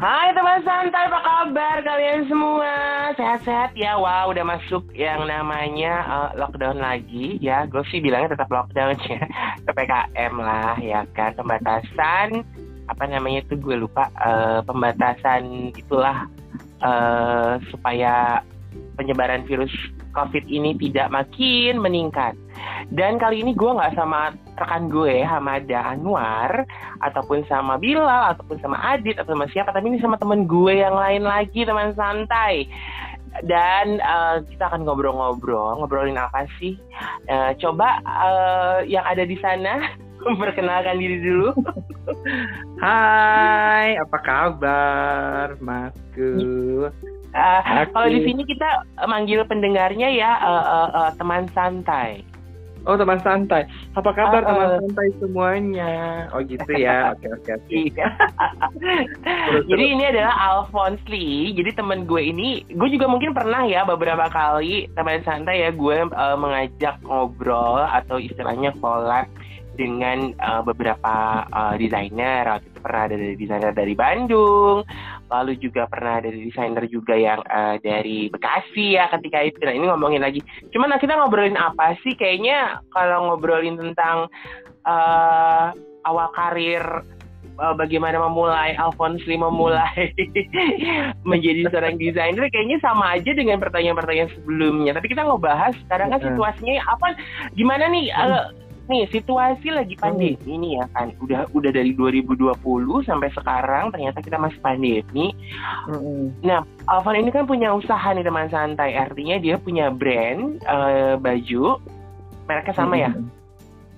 Hai teman santai, apa kabar kalian semua? Sehat-sehat ya? Wow, udah masuk yang namanya uh, lockdown lagi ya. Gue sih bilangnya tetap lockdown ya. PPKM lah ya kan. Pembatasan, apa namanya itu gue lupa. Uh, pembatasan itulah uh, supaya penyebaran virus COVID ini tidak makin meningkat. Dan kali ini gue nggak sama rekan gue Hamada Anwar ataupun sama Bilal ataupun sama Adit atau sama siapa, tapi ini sama temen gue yang lain lagi teman santai. Dan uh, kita akan ngobrol-ngobrol, ngobrolin apa sih? Uh, coba uh, yang ada di sana memperkenalkan diri dulu. Hai, apa kabar, Masku? Uh, kalau di sini kita manggil pendengarnya ya uh, uh, uh, teman santai. Oh teman santai. Apa kabar uh, teman santai semuanya? Oh gitu ya. Oke oke oke. Jadi ini adalah Alphonse Lee. Jadi teman gue ini, gue juga mungkin pernah ya beberapa kali teman santai ya gue uh, mengajak ngobrol atau istilahnya collab dengan uh, beberapa uh, desainer. Waktu itu pernah ada desainer dari Bandung, lalu juga pernah ada desainer juga yang uh, dari Bekasi ya ketika itu. Nah ini ngomongin lagi. Cuman nah, kita ngobrolin apa sih? Kayaknya kalau ngobrolin tentang uh, awal karir uh, bagaimana memulai Alphonse Lee memulai menjadi seorang desainer kayaknya sama aja dengan pertanyaan-pertanyaan sebelumnya. Tapi kita ngebahas sekarang kan situasinya apa gimana nih uh, nih situasi lagi pandemi hmm. ini ya kan udah udah dari 2020 sampai sekarang ternyata kita masih pandemi hmm. nah Alvan ini kan punya usaha nih teman santai artinya dia punya brand uh, baju mereknya sama ya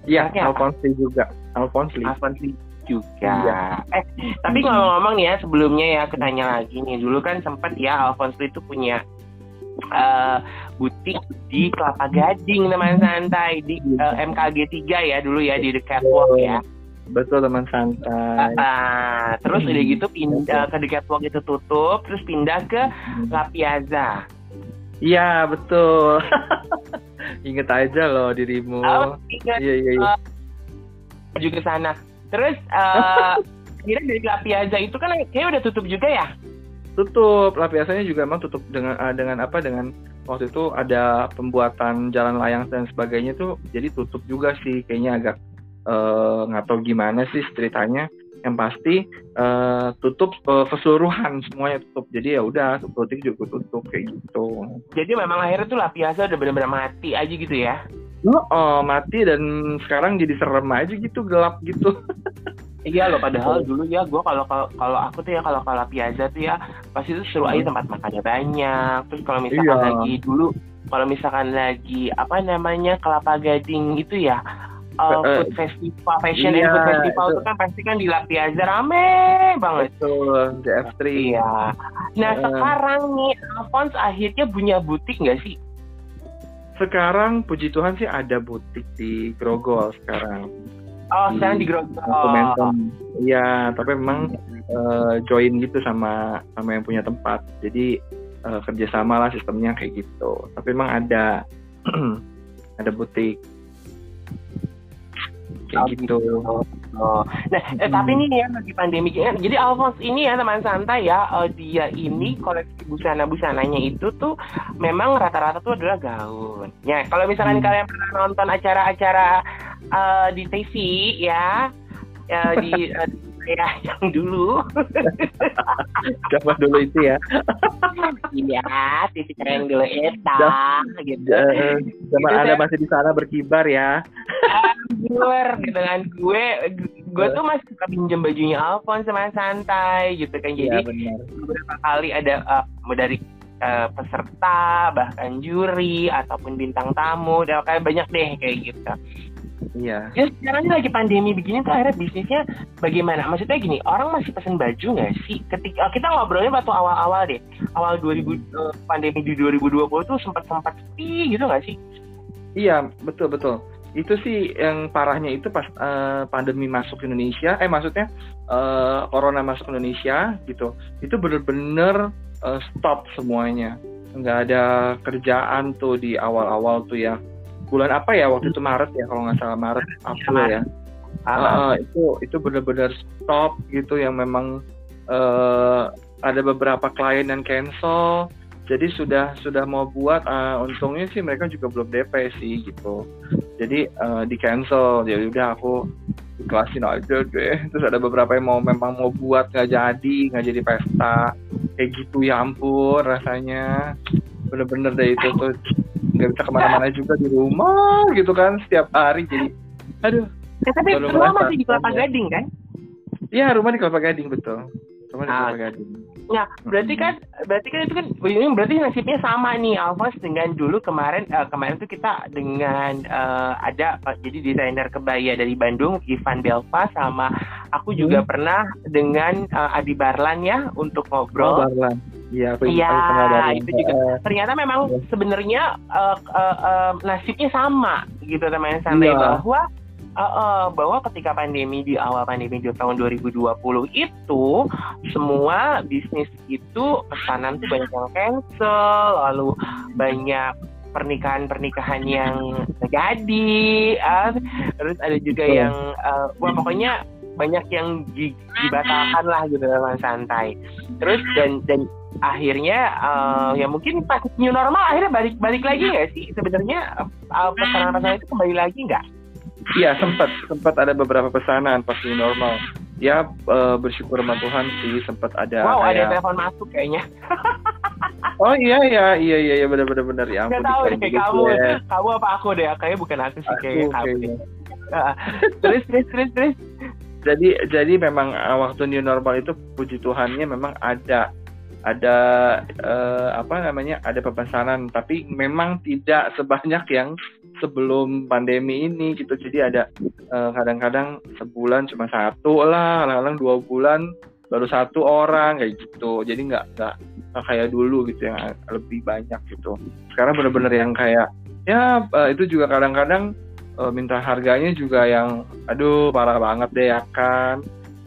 Iya, Alphonse juga. Alphonse Alphonse juga. Iya. Eh, tapi ngomong-ngomong nih ya sebelumnya ya ketanya lagi nih. Dulu kan sempat ya Alphonse itu punya uh, butik di Kelapa Gading teman santai di uh, eh, MKG 3 ya dulu ya di The Catwalk ya. Betul teman santai. Uh, terus udah gitu pindah ke The Catwalk itu tutup, terus pindah ke La Piazza. Iya betul. Ingat aja loh dirimu. Oh, ingat. Iya iya. iya. Uh, juga sana. Terus uh, kira dari La Piazza itu kan kayaknya udah tutup juga ya? Tutup. La Piazzanya juga emang tutup dengan uh, dengan apa dengan waktu itu ada pembuatan jalan layang dan sebagainya tuh jadi tutup juga sih kayaknya agak eh, nggak uh, tahu gimana sih ceritanya. Yang pasti uh, tutup uh, keseluruhan semuanya tutup. Jadi ya udah butik juga tutup kayak gitu. Jadi memang akhirnya tuh lapiasa udah benar-benar mati aja gitu ya? Oh, oh mati dan sekarang jadi serem aja gitu gelap gitu Iya loh, padahal dulu ya gue kalau kalau aku tuh ya kalau kalau Piazza tuh ya pasti tuh seru aja tempat makannya banyak. Terus kalau misalkan iya. lagi dulu kalau misalkan lagi apa namanya Kelapa Gading itu ya uh, food festival, fashion iya, and food festival itu kan pasti kan di La Piazza rame banget. Betul, DF3. Iya. Nah uh. sekarang nih Alphonse akhirnya punya butik nggak sih? Sekarang puji Tuhan sih ada butik di Grogol sekarang. Oh, sekarang di Momentum. Iya, tapi memang uh, join gitu sama sama yang punya tempat. Jadi uh, kerjasama lah sistemnya kayak gitu. Tapi memang ada ada butik kayak oh, gitu. Oh. Nah, eh, hmm. tapi ini ya lagi pandemi jadi Alphonse ini ya teman santai ya uh, dia ini koleksi busana busananya itu tuh memang rata-rata tuh adalah gaun. Ya kalau misalkan hmm. kalian pernah nonton acara-acara uh, di TV ya, ya di uh, ya yang dulu. Siapa dulu itu ya? iya, TV yang dulu eta gitu. Sama ada masih di sana berkibar ya. Anjir, kan gue gue tuh masih suka pinjam bajunya Alphonse sama santai gitu kan jadi ya, beberapa kali ada uh, dari uh, peserta bahkan juri ataupun bintang tamu dan kayak banyak deh kayak gitu Iya. Ya sekarang ini lagi pandemi begini tuh akhirnya bisnisnya bagaimana? Maksudnya gini, orang masih pesen baju nggak sih? Ketika kita ngobrolnya waktu awal-awal deh, awal 2000 uh, pandemi di 2020 tuh sempat sempat sepi gitu nggak sih? Iya, betul betul itu sih yang parahnya itu pas uh, pandemi masuk Indonesia eh maksudnya uh, corona masuk Indonesia gitu. Itu bener-bener uh, stop semuanya. Nggak ada kerjaan tuh di awal-awal tuh ya. Bulan apa ya? Waktu itu Maret ya kalau nggak salah Maret April ya? Uh, itu itu bener-bener stop gitu yang memang uh, ada beberapa klien yang cancel jadi sudah sudah mau buat uh, untungnya sih mereka juga belum DP sih gitu. Jadi uh, di cancel. Jadi udah aku ikhlasin aja deh. Terus ada beberapa yang mau memang mau buat nggak jadi nggak jadi pesta. Kayak gitu ya ampun rasanya. Bener-bener deh itu tuh. Nggak bisa ke mana-mana juga di rumah gitu kan setiap hari. Jadi aduh. Ya, tapi rumah masih di Kelapa Gading kan? Iya rumah di Kelapa Gading betul. Rumah di ah, Kelapa Gading Nah, berarti kan berarti kan itu kan ini berarti nasibnya sama nih Alphonse dengan dulu kemarin uh, kemarin tuh kita dengan uh, ada uh, jadi desainer kebaya dari Bandung Ivan Belva sama aku juga hmm. pernah dengan uh, Adi Barlan ya untuk ngobrol. Oh, Barlan. Iya, Iya, itu juga. Ternyata memang ya. sebenarnya uh, uh, uh, nasibnya sama gitu teman-teman sampai ya. bahwa uh, uh, bahwa ketika pandemi di awal pandemi di tahun 2020 itu semua bisnis itu pesanan tuh banyak yang cancel lalu banyak pernikahan-pernikahan yang jadi uh, terus ada juga yang uh, wah pokoknya banyak yang dibatalkan lah gitu dalam santai. Terus dan dan akhirnya uh, ya mungkin pas new normal akhirnya balik balik lagi nggak sih? Sebenarnya uh, pesanan-pesanan itu kembali lagi nggak Iya sempat sempat ada beberapa pesanan pasti normal. Ya uh, bersyukur sama Tuhan sih sempat ada. Wow kayak... ada telepon masuk kayaknya. oh iya iya iya iya iya benar benar benar ya. Gak tahu deh kayak gitu kamu ya. kamu apa aku deh kayaknya bukan aku sih kayak kamu. terus terus terus terus. Jadi jadi memang uh, waktu new normal itu puji Tuhannya memang ada ada uh, apa namanya ada pemesanan tapi memang tidak sebanyak yang sebelum pandemi ini gitu. Jadi ada eh, kadang-kadang sebulan cuma satu lah kadang-kadang dua bulan baru satu orang kayak gitu. Jadi nggak nggak kayak dulu gitu yang lebih banyak gitu. Sekarang bener-bener yang kayak ya uh, itu juga kadang-kadang uh, minta harganya juga yang aduh parah banget deh ya kan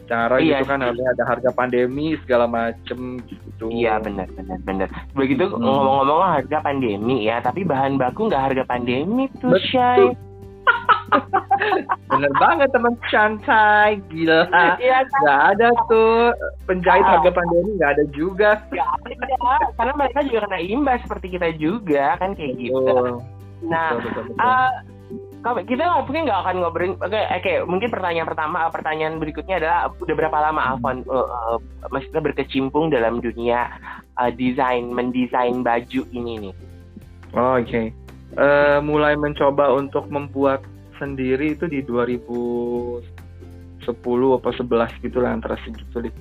cara iya, gitu kan ada ada harga pandemi segala macem gitu. Iya benar benar benar. Begitu hmm. ngomong-ngomong harga pandemi ya tapi bahan baku nggak harga pandemi tuh Shay bener banget teman. Santai gila. Iya, kan? nggak ada tuh. Penjahit ah. harga pandemi nggak ada juga. Nggak ada. Karena mereka juga kena imbas seperti kita juga kan kayak gitu. Oh. nah betul, betul, betul. Uh, kita mungkin nggak akan ngobrolin oke okay, oke okay, mungkin pertanyaan pertama pertanyaan berikutnya adalah udah berapa lama Alfon uh, uh, maksudnya berkecimpung dalam dunia uh, desain mendesain baju ini nih oh, oke okay. uh, mulai mencoba untuk membuat sendiri itu di 2010 atau 11 gitu lah antara segitu deh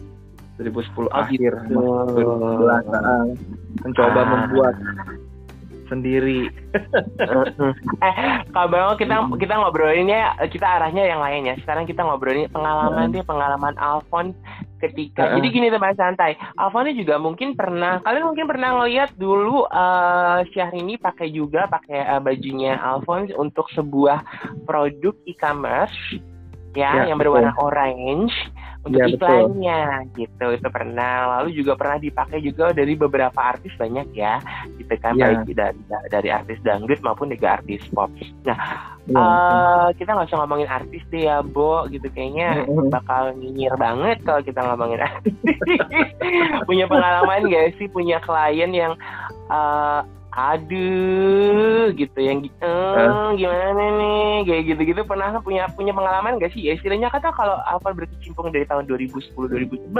2010 oh, akhir gitu. 2011 mencoba ah. membuat sendiri. eh, kalau kita kita ngobrolinnya kita arahnya yang lain ya. Sekarang kita ngobrolin pengalaman dia pengalaman Alfon ketika. Uh. Jadi gini teman santai. Alfon juga mungkin pernah kalian mungkin pernah ngeliat dulu uh, Syahrini pakai juga pakai uh, bajunya Alfon untuk sebuah produk e-commerce ya, ya yang berwarna orange untuk ya, iklannya betul. gitu. Itu pernah. Lalu juga pernah dipakai juga dari beberapa artis banyak ya. Gitu kan ya. baik dari dari artis dangdut maupun juga artis pop. Nah ya. uh, kita nggak usah ngomongin artis deh ya Bo gitu. Kayaknya bakal nyinyir banget kalau kita ngomongin artis. Punya pengalaman gak sih punya klien yang uh, aduh gitu yang uh, gimana nih kayak gitu-gitu pernah punya punya pengalaman gak sih ya istilahnya kata kalau Alfa berkecimpung dari tahun 2010 2011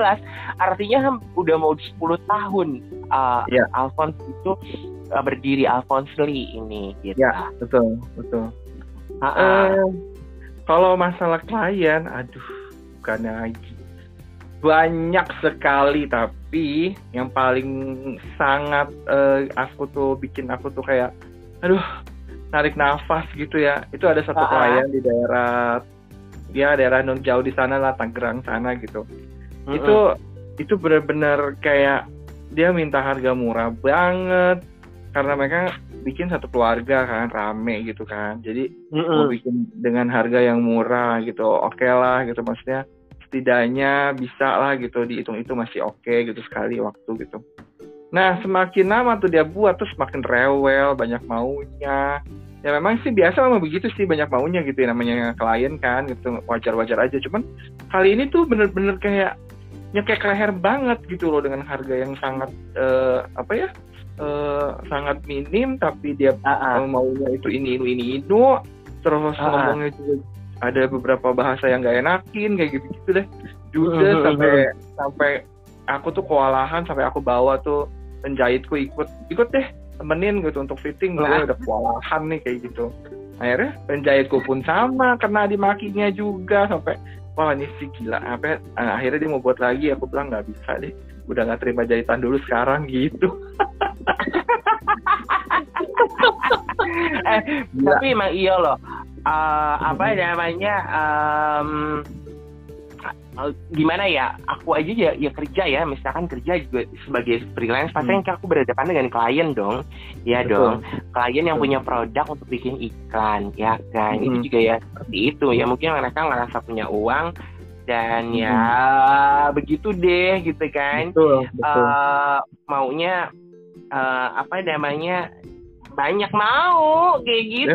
artinya udah mau 10 tahun uh, yeah. Alphonse itu uh, berdiri Alphonse Lee ini gitu. Ya, betul, betul. Uh, uh, kalau masalah klien, aduh, bukan lagi banyak sekali tapi yang paling sangat uh, aku tuh bikin aku tuh kayak aduh narik nafas gitu ya. Itu ada satu klien di daerah ya daerah non jauh di sana lah Tangerang sana gitu. Mm -hmm. itu itu benar-benar kayak dia minta harga murah banget. Karena mereka bikin satu keluarga kan rame gitu kan. Jadi mm -hmm. mau bikin dengan harga yang murah gitu oke okay lah gitu maksudnya setidaknya bisa lah gitu dihitung itu masih oke okay, gitu sekali waktu gitu nah semakin lama tuh dia buat tuh semakin rewel banyak maunya ya memang sih biasa memang begitu sih banyak maunya gitu ya namanya klien kan gitu wajar-wajar aja cuman kali ini tuh bener-bener kayak nyekek leher banget gitu loh dengan harga yang sangat uh, apa ya uh, sangat minim tapi dia uh -uh. maunya itu ini ini ini itu terus uh -uh. ngomongnya juga ada beberapa bahasa yang gak enakin kayak gitu gitu deh. Juga sampai sampai aku tuh kewalahan sampai aku bawa tuh penjahitku ikut ikut deh temenin gitu untuk fitting. Gue udah kewalahan nih kayak gitu. Akhirnya penjahitku pun sama kena dimakinya juga sampai wah ini sih gila apa nah, akhirnya dia mau buat lagi aku bilang nggak bisa deh udah nggak terima jahitan dulu sekarang gitu. Eh, tapi emang iya loh uh, apa namanya um, uh, gimana ya aku aja ya, ya kerja ya misalkan kerja juga sebagai freelance pasti hmm. kan aku berhadapan dengan klien dong ya Betul. dong klien yang Betul. punya produk untuk bikin iklan ya kan hmm. itu juga ya seperti itu ya mungkin mereka ngerasa punya uang dan hmm. ya begitu deh gitu kan betul, betul. Uh, maunya uh, apa namanya banyak mau kayak gitu.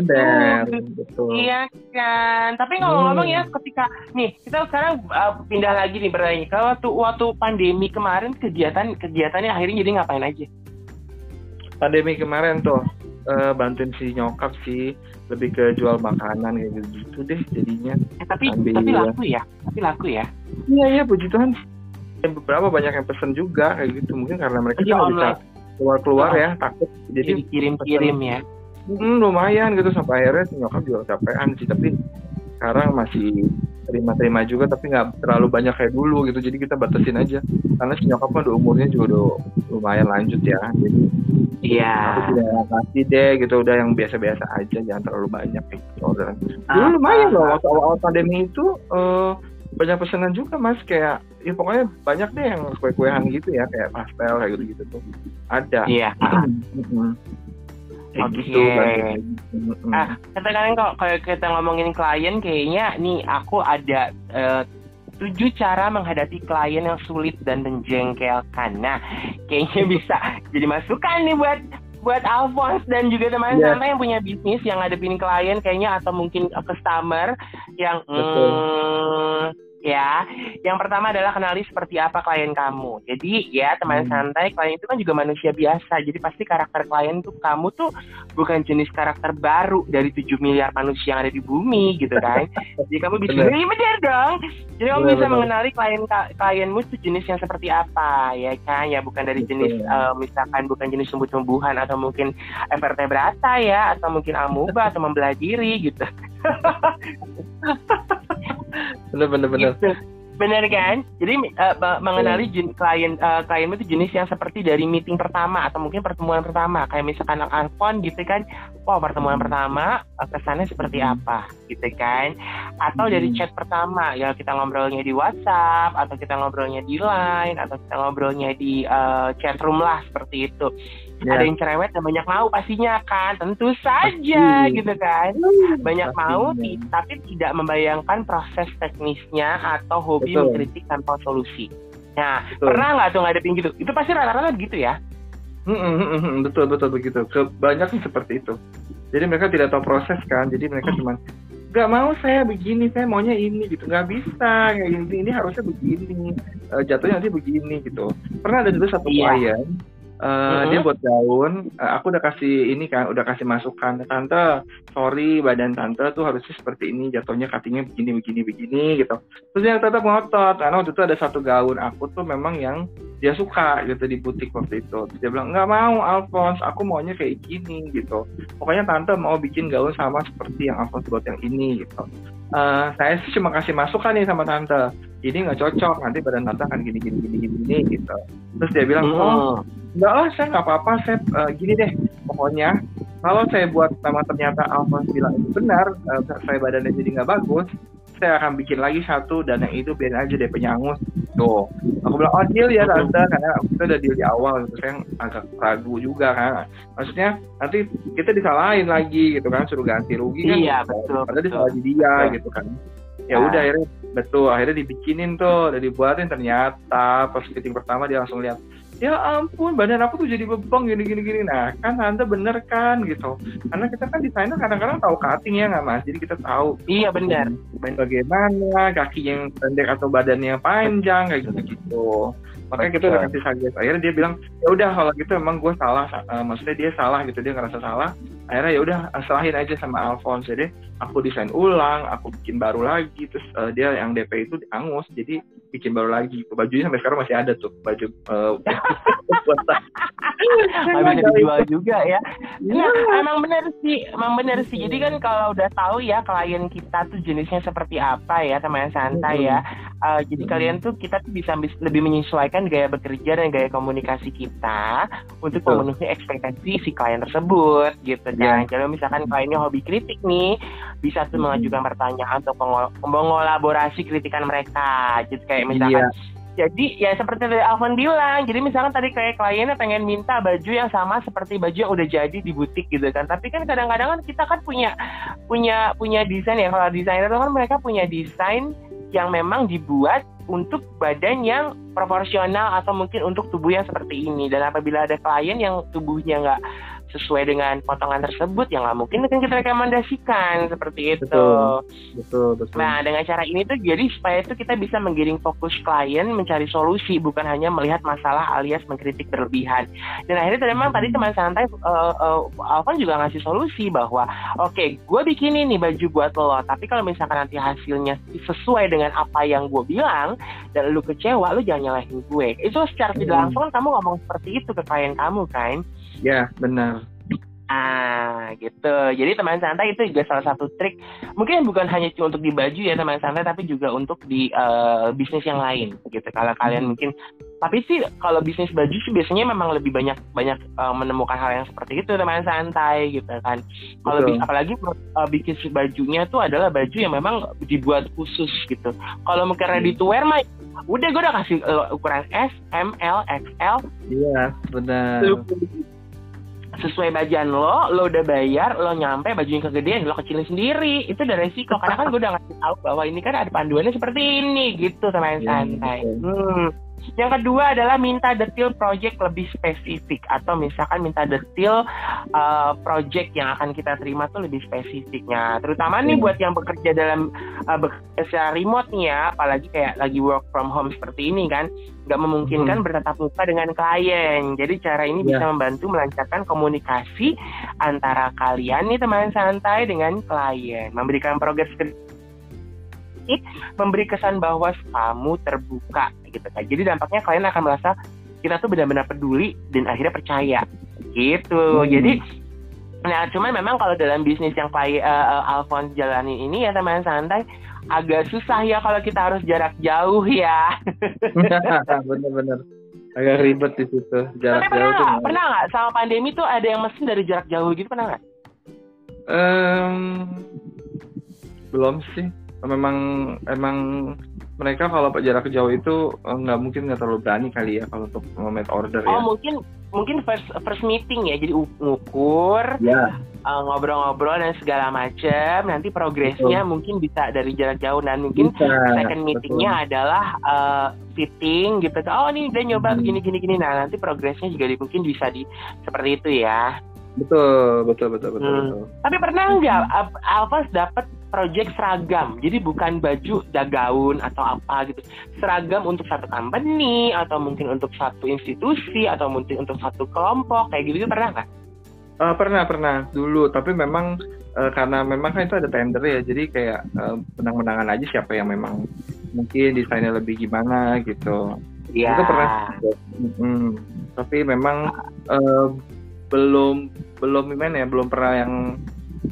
betul. Iya kan. Tapi ngomong-ngomong ya, hmm. ya ketika nih kita sekarang uh, pindah lagi nih bertanya. Kalau waktu waktu pandemi kemarin kegiatan kegiatannya akhirnya jadi ngapain aja? Pandemi kemarin tuh uh, bantuin si nyokap sih lebih ke jual makanan kayak gitu deh jadinya. Eh, tapi Ambil, tapi laku ya, tapi laku ya. Iya iya puji Tuhan. Beberapa banyak yang pesen juga kayak gitu mungkin karena mereka juga bisa keluar-keluar ya takut jadi kirim-kirim ya. Hmm, lumayan gitu sampai akhirnya si nyokap juga capean sih tapi sekarang masih terima-terima juga tapi nggak terlalu banyak kayak dulu gitu jadi kita batasin aja. Karena si nyokap kan udah umurnya juga udah lumayan lanjut ya jadi iya. aku sudah kasih deh gitu udah yang biasa-biasa aja jangan terlalu banyak gitu. Orderan dulu lumayan loh waktu awal-awal pandemi itu uh, banyak pesanan juga mas kayak ya pokoknya banyak deh yang kue-kuean gitu ya kayak pastel kayak gitu gitu tuh ada iya Oke. Okay. Gitu. Ah, kadang-kadang kalau kalau kita ngomongin klien, kayaknya nih aku ada uh, tujuh cara menghadapi klien yang sulit dan menjengkelkan. Nah, kayaknya bisa jadi masukan nih buat buat Alphonse dan juga teman-teman yeah. yang punya bisnis yang ngadepin klien kayaknya atau mungkin customer yang mm, ya. Yang pertama adalah kenali seperti apa klien kamu. Jadi ya teman hmm. santai, klien itu kan juga manusia biasa. Jadi pasti karakter klien tuh kamu tuh bukan jenis karakter baru dari 7 miliar manusia yang ada di bumi gitu kan. Jadi kamu bisa ini benar dong. Jadi kamu bisa mengenali klien klienmu itu jenis yang seperti apa ya kan? Ya bukan dari jenis uh, misalkan bukan jenis tumbuh-tumbuhan atau mungkin vertebrata ya atau mungkin amuba atau membelah diri gitu. bener bener bener gitu. bener kan jadi uh, mengenali jen, klien uh, klienmu itu jenis yang seperti dari meeting pertama atau mungkin pertemuan pertama kayak misalkan iPhone gitu kan wow pertemuan hmm. pertama uh, kesannya seperti hmm. apa gitu kan atau hmm. dari chat pertama ya kita ngobrolnya di WhatsApp atau kita ngobrolnya di Line atau kita ngobrolnya di uh, chat room lah seperti itu yeah. ada yang cerewet dan banyak mau pastinya kan tentu saja Pasti. gitu kan hmm, banyak Pasti. mau tapi tidak membayangkan proses teknisnya atau hobi Betul. mengkritik tanpa solusi nah betul. pernah nggak tuh ngadepin gitu itu pasti rata-rata gitu ya hmm, hmm, betul betul begitu kebanyakan seperti itu jadi mereka tidak tahu proses kan jadi mereka cuma nggak mau saya begini saya maunya ini gitu nggak bisa kayak ini ini harusnya begini uh, jatuhnya nanti begini gitu pernah ada dulu satu iya. klien Uh, mm-hmm. dia buat gaun. Uh, aku udah kasih ini kan udah kasih masukan. Tante sorry badan tante tuh harusnya seperti ini jatuhnya cuttingnya begini begini begini gitu. Terus dia tetap ngotot. Karena waktu itu ada satu gaun aku tuh memang yang dia suka gitu di butik waktu itu. Terus dia bilang nggak mau Alphonse aku maunya kayak gini gitu. Pokoknya tante mau bikin gaun sama seperti yang Alphonse buat yang ini gitu. Uh, saya sih cuma kasih masukan nih sama tante. Ini nggak cocok nanti badan tante akan gini gini gini gini gitu. Terus dia bilang oh nggak lah saya nggak apa-apa saya uh, gini deh pokoknya. Kalau saya buat sama ternyata Alphonse bilang itu benar uh, saya badannya jadi nggak bagus saya akan bikin lagi satu dan yang itu biar aja deh penyangus. Tuh aku bilang oh deal ya tante. Karena kita udah deal di awal gitu saya agak ragu juga kan. Maksudnya nanti kita disalahin lagi gitu kan suruh ganti rugi kan. Iya betul padahal disalahin dia betul. gitu kan. Ya nah. udah akhirnya betul akhirnya dibikinin tuh udah dibuatin ternyata pas fitting pertama dia langsung lihat ya ampun badan aku tuh jadi bebong gini gini gini. Nah kan anda bener kan gitu. Karena kita kan desainer kadang-kadang tahu cutting ya nggak mas? Jadi kita tahu iya benar bagaimana kaki yang pendek atau badannya panjang kayak gitu gitu makanya kita udah kasih suggest akhirnya dia bilang ya udah kalau gitu emang gue salah uh, maksudnya dia salah gitu dia ngerasa salah akhirnya ya udah serahin aja sama Alphonse. Jadi aku desain ulang aku bikin baru lagi. Terus uh, dia yang DP itu angus jadi bikin baru lagi. Bajunya sampai sekarang masih ada tuh baju uh, dijual juga ya. Ya emang bener sih emang bener sih. Jadi kan kalau udah tahu ya klien kita tuh jenisnya seperti apa ya teman santai ya. Uh, jadi kalian tuh kita tuh bisa lebih menyesuaikan gaya bekerja dan gaya komunikasi kita untuk memenuhi ekspektasi si klien tersebut gitu kan yeah. kalau misalkan kliennya hobi kritik nih bisa tuh mengajukan pertanyaan untuk mengolaborasi kritikan mereka. Jadi kayak misalkan yeah jadi ya seperti dari Alvan bilang jadi misalkan tadi kayak kliennya pengen minta baju yang sama seperti baju yang udah jadi di butik gitu kan. Tapi kan kadang-kadang kan kita kan punya punya punya desain ya. Kalau desainer kan mereka punya desain yang memang dibuat untuk badan yang proporsional atau mungkin untuk tubuh yang seperti ini. Dan apabila ada klien yang tubuhnya nggak sesuai dengan potongan tersebut yang nggak mungkin kan kita rekomendasikan seperti itu. Betul, betul, betul. Nah dengan cara ini tuh jadi supaya itu kita bisa menggiring fokus klien mencari solusi bukan hanya melihat masalah alias mengkritik berlebihan. Dan akhirnya memang tadi teman santai uh, uh, Alvan juga ngasih solusi bahwa oke okay, gue bikin ini baju buat lo tapi kalau misalkan nanti hasilnya sesuai dengan apa yang gue bilang dan lu kecewa lu jangan nyalahin gue. Itu secara tidak hmm. langsung kamu ngomong seperti itu ke klien kamu kan. Ya, benar. Ah, gitu. Jadi teman santai itu juga salah satu trik. Mungkin bukan hanya cuma untuk di baju ya teman santai, tapi juga untuk di uh, bisnis yang lain. Gitu. Kalau kalian hmm. mungkin, tapi sih kalau bisnis baju sih biasanya memang lebih banyak banyak uh, menemukan hal yang seperti itu teman santai gitu kan. Kalau apalagi uh, bisnis bajunya tuh adalah baju yang memang dibuat khusus gitu. Kalau mungkin ready to wear mah udah gue udah kasih uh, ukuran S, M, L, XL. Iya, benar sesuai bagian lo, lo udah bayar, lo nyampe bajunya kegedean, lo kecilin sendiri. Itu udah resiko. Karena kan gue udah ngasih tahu bahwa ini kan ada panduannya seperti ini gitu sama yang iya, santai. Hmm. Yang kedua adalah minta detail project lebih spesifik atau misalkan minta detail uh, project yang akan kita terima tuh lebih spesifiknya. Terutama nih buat yang bekerja dalam uh, bekerja secara remote nih ya, apalagi kayak lagi work from home seperti ini kan, nggak memungkinkan hmm. bertatap muka dengan klien. Jadi cara ini yeah. bisa membantu melancarkan komunikasi antara kalian nih teman santai dengan klien, memberikan progres memberi kesan bahwa kamu terbuka gitu kan. Jadi dampaknya kalian akan merasa kita tuh benar-benar peduli dan akhirnya percaya gitu. Hmm. Jadi nah cuman memang kalau dalam bisnis yang kayak uh, Alphonse jalani ini ya teman santai agak susah ya kalau kita harus jarak jauh ya. Bener-bener agak ribet di situ jarak Tapi jauh pernah, tuh. Pernah nggak sama pandemi tuh ada yang mesin dari jarak jauh gitu pernah nggak? Um, belum sih memang emang mereka kalau jarak jauh itu eh, nggak mungkin nggak terlalu berani kali ya kalau untuk memet order oh, ya. Oh mungkin mungkin first first meeting ya jadi ngukur yeah. Ya. uh, ngobrol-ngobrol dan segala macam nanti progresnya betul. mungkin bisa dari jarak jauh dan mungkin bisa, second meetingnya betul. adalah uh, fitting gitu oh ini udah nyoba hmm. gini gini gini nah nanti progresnya juga di, mungkin bisa di seperti itu ya betul betul betul betul, hmm. betul. tapi pernah nggak Alfas dapat project seragam. Jadi bukan baju gaun atau apa gitu. Seragam untuk satu company atau mungkin untuk satu institusi atau mungkin untuk satu kelompok kayak gitu, -gitu pernah nggak? Uh, pernah pernah dulu tapi memang uh, karena memang kan itu ada tender ya jadi kayak uh, menang-menangan aja siapa yang memang mungkin desainnya lebih gimana gitu Iya. itu pernah hmm, tapi memang uh, belum belum gimana ya belum pernah yang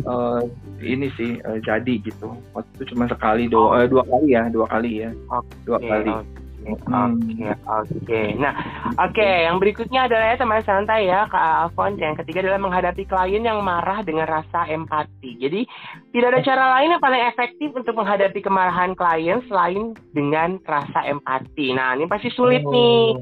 uh, ini sih uh, jadi gitu. Waktu itu cuma sekali dua oh. uh, dua kali ya dua kali ya. Okay, dua kali. okay, oke. Okay. Nah, oke, okay, yang berikutnya adalah ya teman santai ya, Kak Alfon. Yang ketiga adalah menghadapi klien yang marah dengan rasa empati. Jadi, tidak ada cara lain yang paling efektif untuk menghadapi kemarahan klien selain dengan rasa empati. Nah, ini pasti sulit oh. nih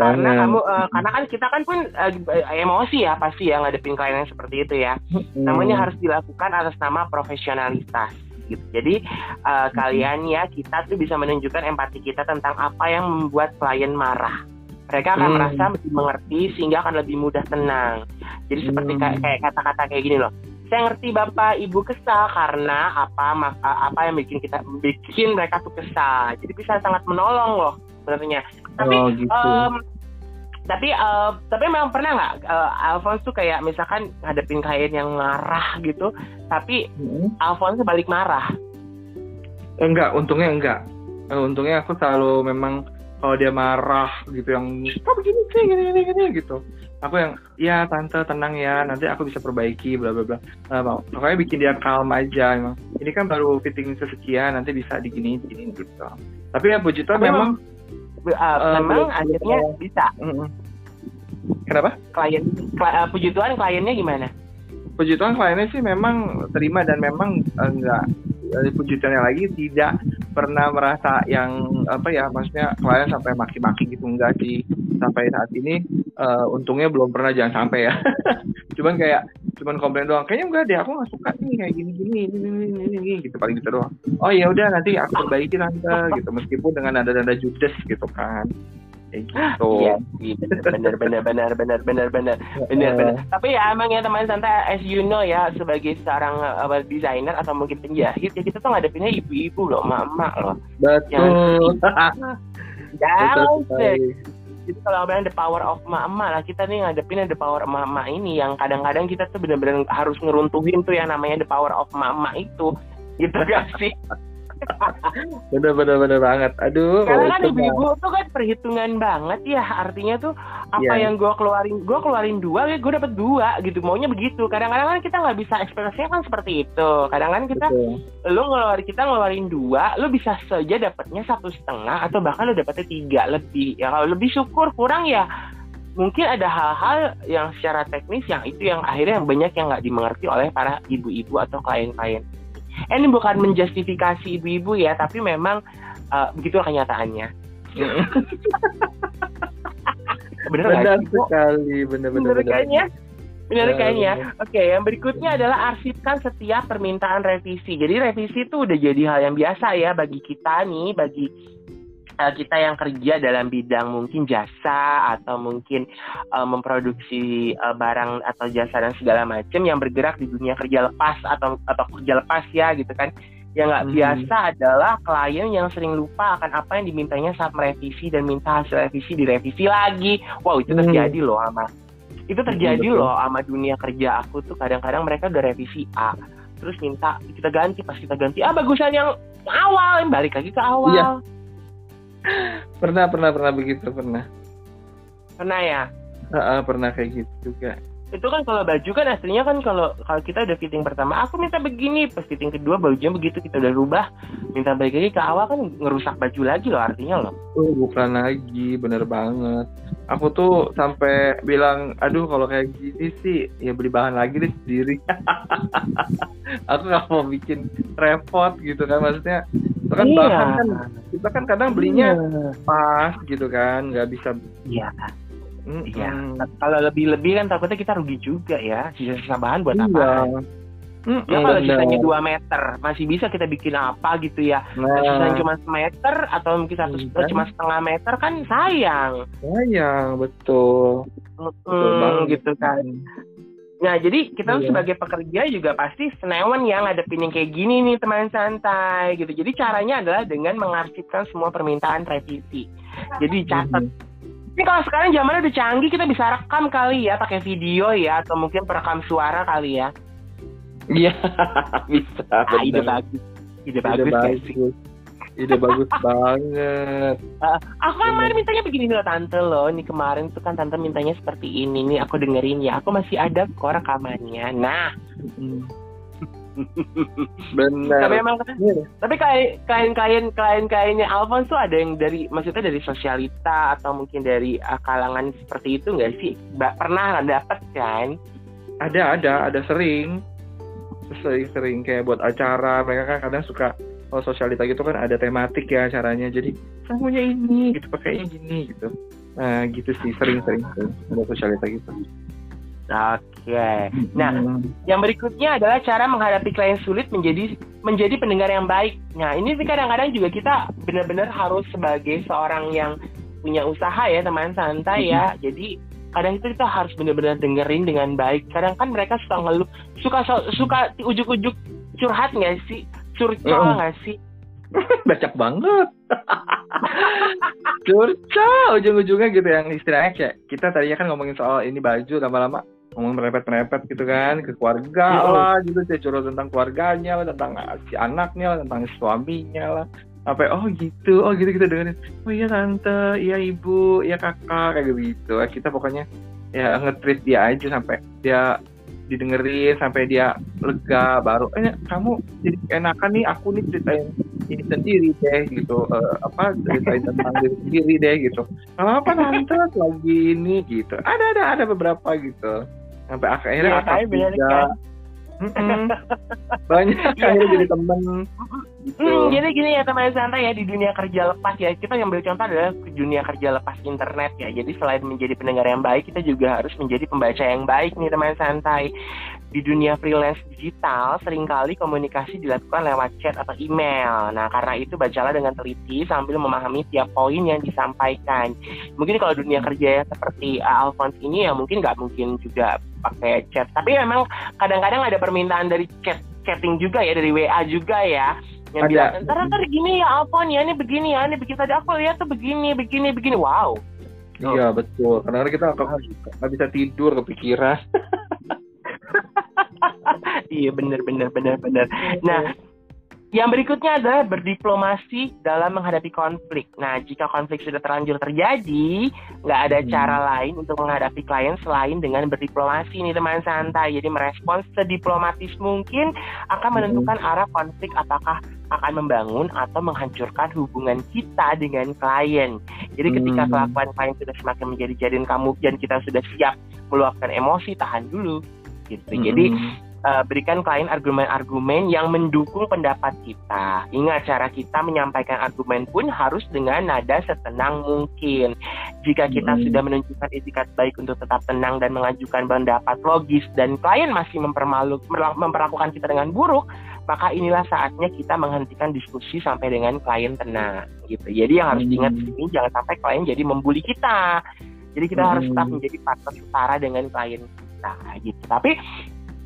karena kamu uh, karena kan kita kan pun uh, emosi ya pasti ya ngadepin klien yang seperti itu ya namanya harus dilakukan atas nama profesionalitas gitu jadi uh, kalian ya kita tuh bisa menunjukkan empati kita tentang apa yang membuat klien marah Mereka akan Hmm. merasa lebih mengerti sehingga akan lebih mudah tenang. Jadi seperti Hmm. kayak kata-kata kayak gini loh. Saya ngerti Bapak Ibu kesal karena apa maka apa yang bikin kita bikin mereka tuh kesal. Jadi bisa sangat menolong loh sebenarnya. Tapi oh gitu em, tapi eh, tapi memang pernah nggak eh, Alphonse tuh kayak misalkan ngadepin klien yang marah gitu, tapi Mm-mm. Alphonse balik marah. enggak untungnya enggak. Eh, untungnya aku selalu memang kalau dia marah gitu yang kok begini sih gini gini gini gitu. Aku yang ya tante tenang ya nanti aku bisa perbaiki bla bla bla. Pokoknya bikin dia calm aja emang. Ini kan baru fitting kesekian nanti bisa digini gini gitu. Tapi ya puji Tuhan memang Eh, Eh, memang akhirnya bisa. Mm-mm. Kenapa? Klien kla- eh, puji Tuhan kliennya gimana? puji Tuhan kliennya sih memang terima dan memang eh, enggak eh, puji Tuhannya lagi tidak pernah merasa yang apa ya maksudnya klien sampai maki-maki gitu enggak sih. Sampai saat ini eh, untungnya belum pernah jangan sampai ya. Cuman kayak cuman komplain doang kayaknya enggak deh aku nggak suka nih kayak gini gini ini ini ini, ini, ini, gitu paling gitu doang. Oh ya udah nanti aku perbaiki tante gitu. Meskipun dengan nada-nada judes gitu kan kayak gitu Iya sih, benar benar benar benar benar benar benar benar. Tapi ya emang ya teman santai, as you know ya sebagai seorang uh, desainer atau mungkin penjahit ya kita tuh ngadepinnya ibu-ibu loh, mama loh. betul Jangan betul sih. Jadi kalau bilang the power of mama lah kita nih ngadepin the power of mama ini yang kadang-kadang kita tuh benar-benar harus ngeruntuhin tuh yang namanya the power of mama itu gitu gak sih? Bener bener bener banget. Aduh Karena kan itu ibu-ibu tuh kan perhitungan banget ya. Artinya tuh apa Iya. yang gue keluarin gue keluarin dua ya gue dapet dua gitu. Maunya begitu. Kadang-kadang kan kita nggak bisa ekspresinya kan seperti itu. Kadang-kadang kita Betul. lu ngeluarin kita ngeluarin dua lu bisa saja dapatnya satu setengah atau bahkan lu dapetnya tiga. Lebih ya kalau lebih syukur kurang ya mungkin ada hal-hal yang secara teknis yang itu yang akhirnya yang banyak yang nggak dimengerti oleh para ibu-ibu atau klien-klien Eh, ini bukan menjustifikasi ibu-ibu ya tapi memang eh, begitulah kenyataannya bener benar sih, Bu? sekali bener bener Bener bener kayaknya. Bener Ya, kayaknya. bener. Oke, yang berikutnya adalah arsipkan setiap permintaan revisi. Jadi revisi itu udah jadi hal yang biasa ya bagi kita nih, bagi eh, kita yang kerja dalam bidang mungkin jasa atau mungkin eh, memproduksi eh, barang atau jasa dan segala macam yang bergerak di dunia kerja lepas atau atau kerja lepas ya gitu kan. Yang nggak Hmm. biasa adalah klien yang sering lupa akan apa yang dimintanya saat merevisi dan minta hasil revisi direvisi lagi. Wow itu Hmm. terjadi loh sama itu terjadi betul. loh sama dunia kerja aku tuh kadang-kadang mereka udah revisi A terus minta kita ganti pas kita ganti ah bagusan yang awal balik lagi ke awal Iya. Pernah pernah pernah begitu pernah. Pernah ya? Ah, ah, pernah kayak gitu juga. Itu kan kalau baju kan aslinya kan kalau kalau kita udah fitting pertama aku minta begini pas fitting kedua bajunya begitu kita udah rubah minta balik lagi ke awal kan ngerusak baju lagi loh artinya loh. Oh bukan lagi bener banget. Aku tuh sampai bilang aduh kalau kayak gini sih ya beli bahan lagi deh sendiri. Aku nggak mau bikin repot gitu kan maksudnya itu kan bahan kan kita kan kadang belinya pas gitu kan nggak bisa iya. Mm-mm. iya kalau lebih-lebih kan takutnya kita rugi juga ya sisa-sisa bahan buat iya. apa? Mm-mm, Ya kalau sisanya 2 meter? Masih bisa kita bikin apa gitu ya. Kalau nah. sisanya cuma semeter atau mungkin satu Hmm, atau cuma setengah meter kan sayang. sayang betul. Betul Hmm, banget. gitu kan. Nah jadi kita tuh Iya. sebagai pekerja juga pasti senewan ya ngadepin yang kayak gini nih teman santai gitu. Jadi caranya adalah dengan mengarsipkan semua permintaan revisi. Jadi catat. Mhm. Ini kalau sekarang zamannya udah canggih kita bisa rekam kali ya pakai video ya atau mungkin perekam suara kali ya. Iya, bisa. Ah, ide bagus. Ide Ide bagus, gak sih? Ide bagus banget. Aku kan kemarin mintanya begini loh tante loh. Nih kemarin tuh kan tante mintanya seperti ini nih. Aku dengerin ya. Aku masih ada kok rekamannya. Nah. Benar. tapi emang Iya. tapi kayak klien-klien klien-kliennya Alphonse tuh ada yang dari maksudnya dari sosialita atau mungkin dari uh, kalangan seperti itu nggak sih? Mbak pernah dapet kan? Ada, ada, ada sering. Sering-sering kayak buat acara. Mereka kan kadang suka kalau sosialita gitu kan ada tematik ya acaranya. Jadi saya punya ini gitu, pakainya gini gitu. Nah, gitu sih sering-sering sering. ada sosialita gitu. Oke. Nah, Hmm. yang berikutnya adalah cara menghadapi klien sulit menjadi menjadi pendengar yang baik. Nah, ini sih kadang-kadang juga kita benar-benar harus sebagai seorang yang punya usaha ya teman santai ya jadi kadang itu kita harus benar-benar dengerin dengan baik kadang kan mereka suka ngeluh suka suka ujuk-ujuk curhat nggak sih curcol nggak sih? Bacak banget. Curca ujung-ujungnya gitu yang istilahnya kayak kita tadinya kan ngomongin soal ini baju lama-lama ngomong merepet-merepet gitu kan ke keluarga oh. lah gitu saya curhat tentang keluarganya lah tentang si anaknya lah tentang suaminya lah. Apa oh gitu oh gitu kita dengerin. Oh iya tante iya ibu iya kakak kayak gitu kita pokoknya ya ngetrit dia aja sampai dia didengerin sampai dia lega baru eh kamu jadi enakan nih aku nih ceritain ini sendiri deh gitu. Uh, apa ceritain tentang diri sendiri deh gitu. Kalau apa nanti lagi ini gitu. Ada ada ada beberapa gitu. Sampai akhirnya ya, akak juga banyak ya. akhirnya jadi temen gitu. Hmm, jadi gini ya teman santai ya di dunia kerja lepas ya kita ambil contoh adalah dunia kerja lepas internet ya jadi selain menjadi pendengar yang baik kita juga harus menjadi pembaca yang baik nih teman santai di dunia freelance digital sering kali komunikasi dilakukan lewat chat atau email. Nah, karena itu bacalah dengan teliti sambil memahami tiap poin yang disampaikan. Mungkin kalau dunia kerja seperti uh, Alphonse ini ya mungkin nggak mungkin juga pakai chat. Tapi memang kadang-kadang ada permintaan dari chat chatting juga ya dari WA juga ya yang ada. bilang ntar ntar gini ya Alphonse ya ini begini ya ini begini tadi aku lihat tuh begini begini begini wow Iya betul. Karena kita nggak bisa tidur kepikiran. iya benar benar benar benar. Nah, yang berikutnya adalah berdiplomasi dalam menghadapi konflik. Nah, jika konflik sudah terlanjur terjadi, nggak ada hmm. cara lain untuk menghadapi klien selain dengan berdiplomasi nih teman santai. Jadi merespons sediplomatis mungkin akan menentukan hmm. arah konflik apakah akan membangun atau menghancurkan hubungan kita dengan klien. Jadi ketika hmm. kelakuan klien sudah semakin menjadi jadian kamu dan kita sudah siap meluapkan emosi, tahan dulu gitu. Hmm. Uh, berikan klien argumen-argumen yang mendukung pendapat kita. Ingat cara kita menyampaikan argumen pun harus dengan nada setenang mungkin. Jika kita hmm. sudah menunjukkan etikat baik untuk tetap tenang dan mengajukan pendapat logis dan klien masih mempermalu memperlakukan kita dengan buruk, maka inilah saatnya kita menghentikan diskusi sampai dengan klien tenang gitu. Jadi yang harus diingat di sini jangan sampai klien jadi membuli kita. Jadi kita hmm. harus tetap menjadi partner setara dengan klien kita gitu. Tapi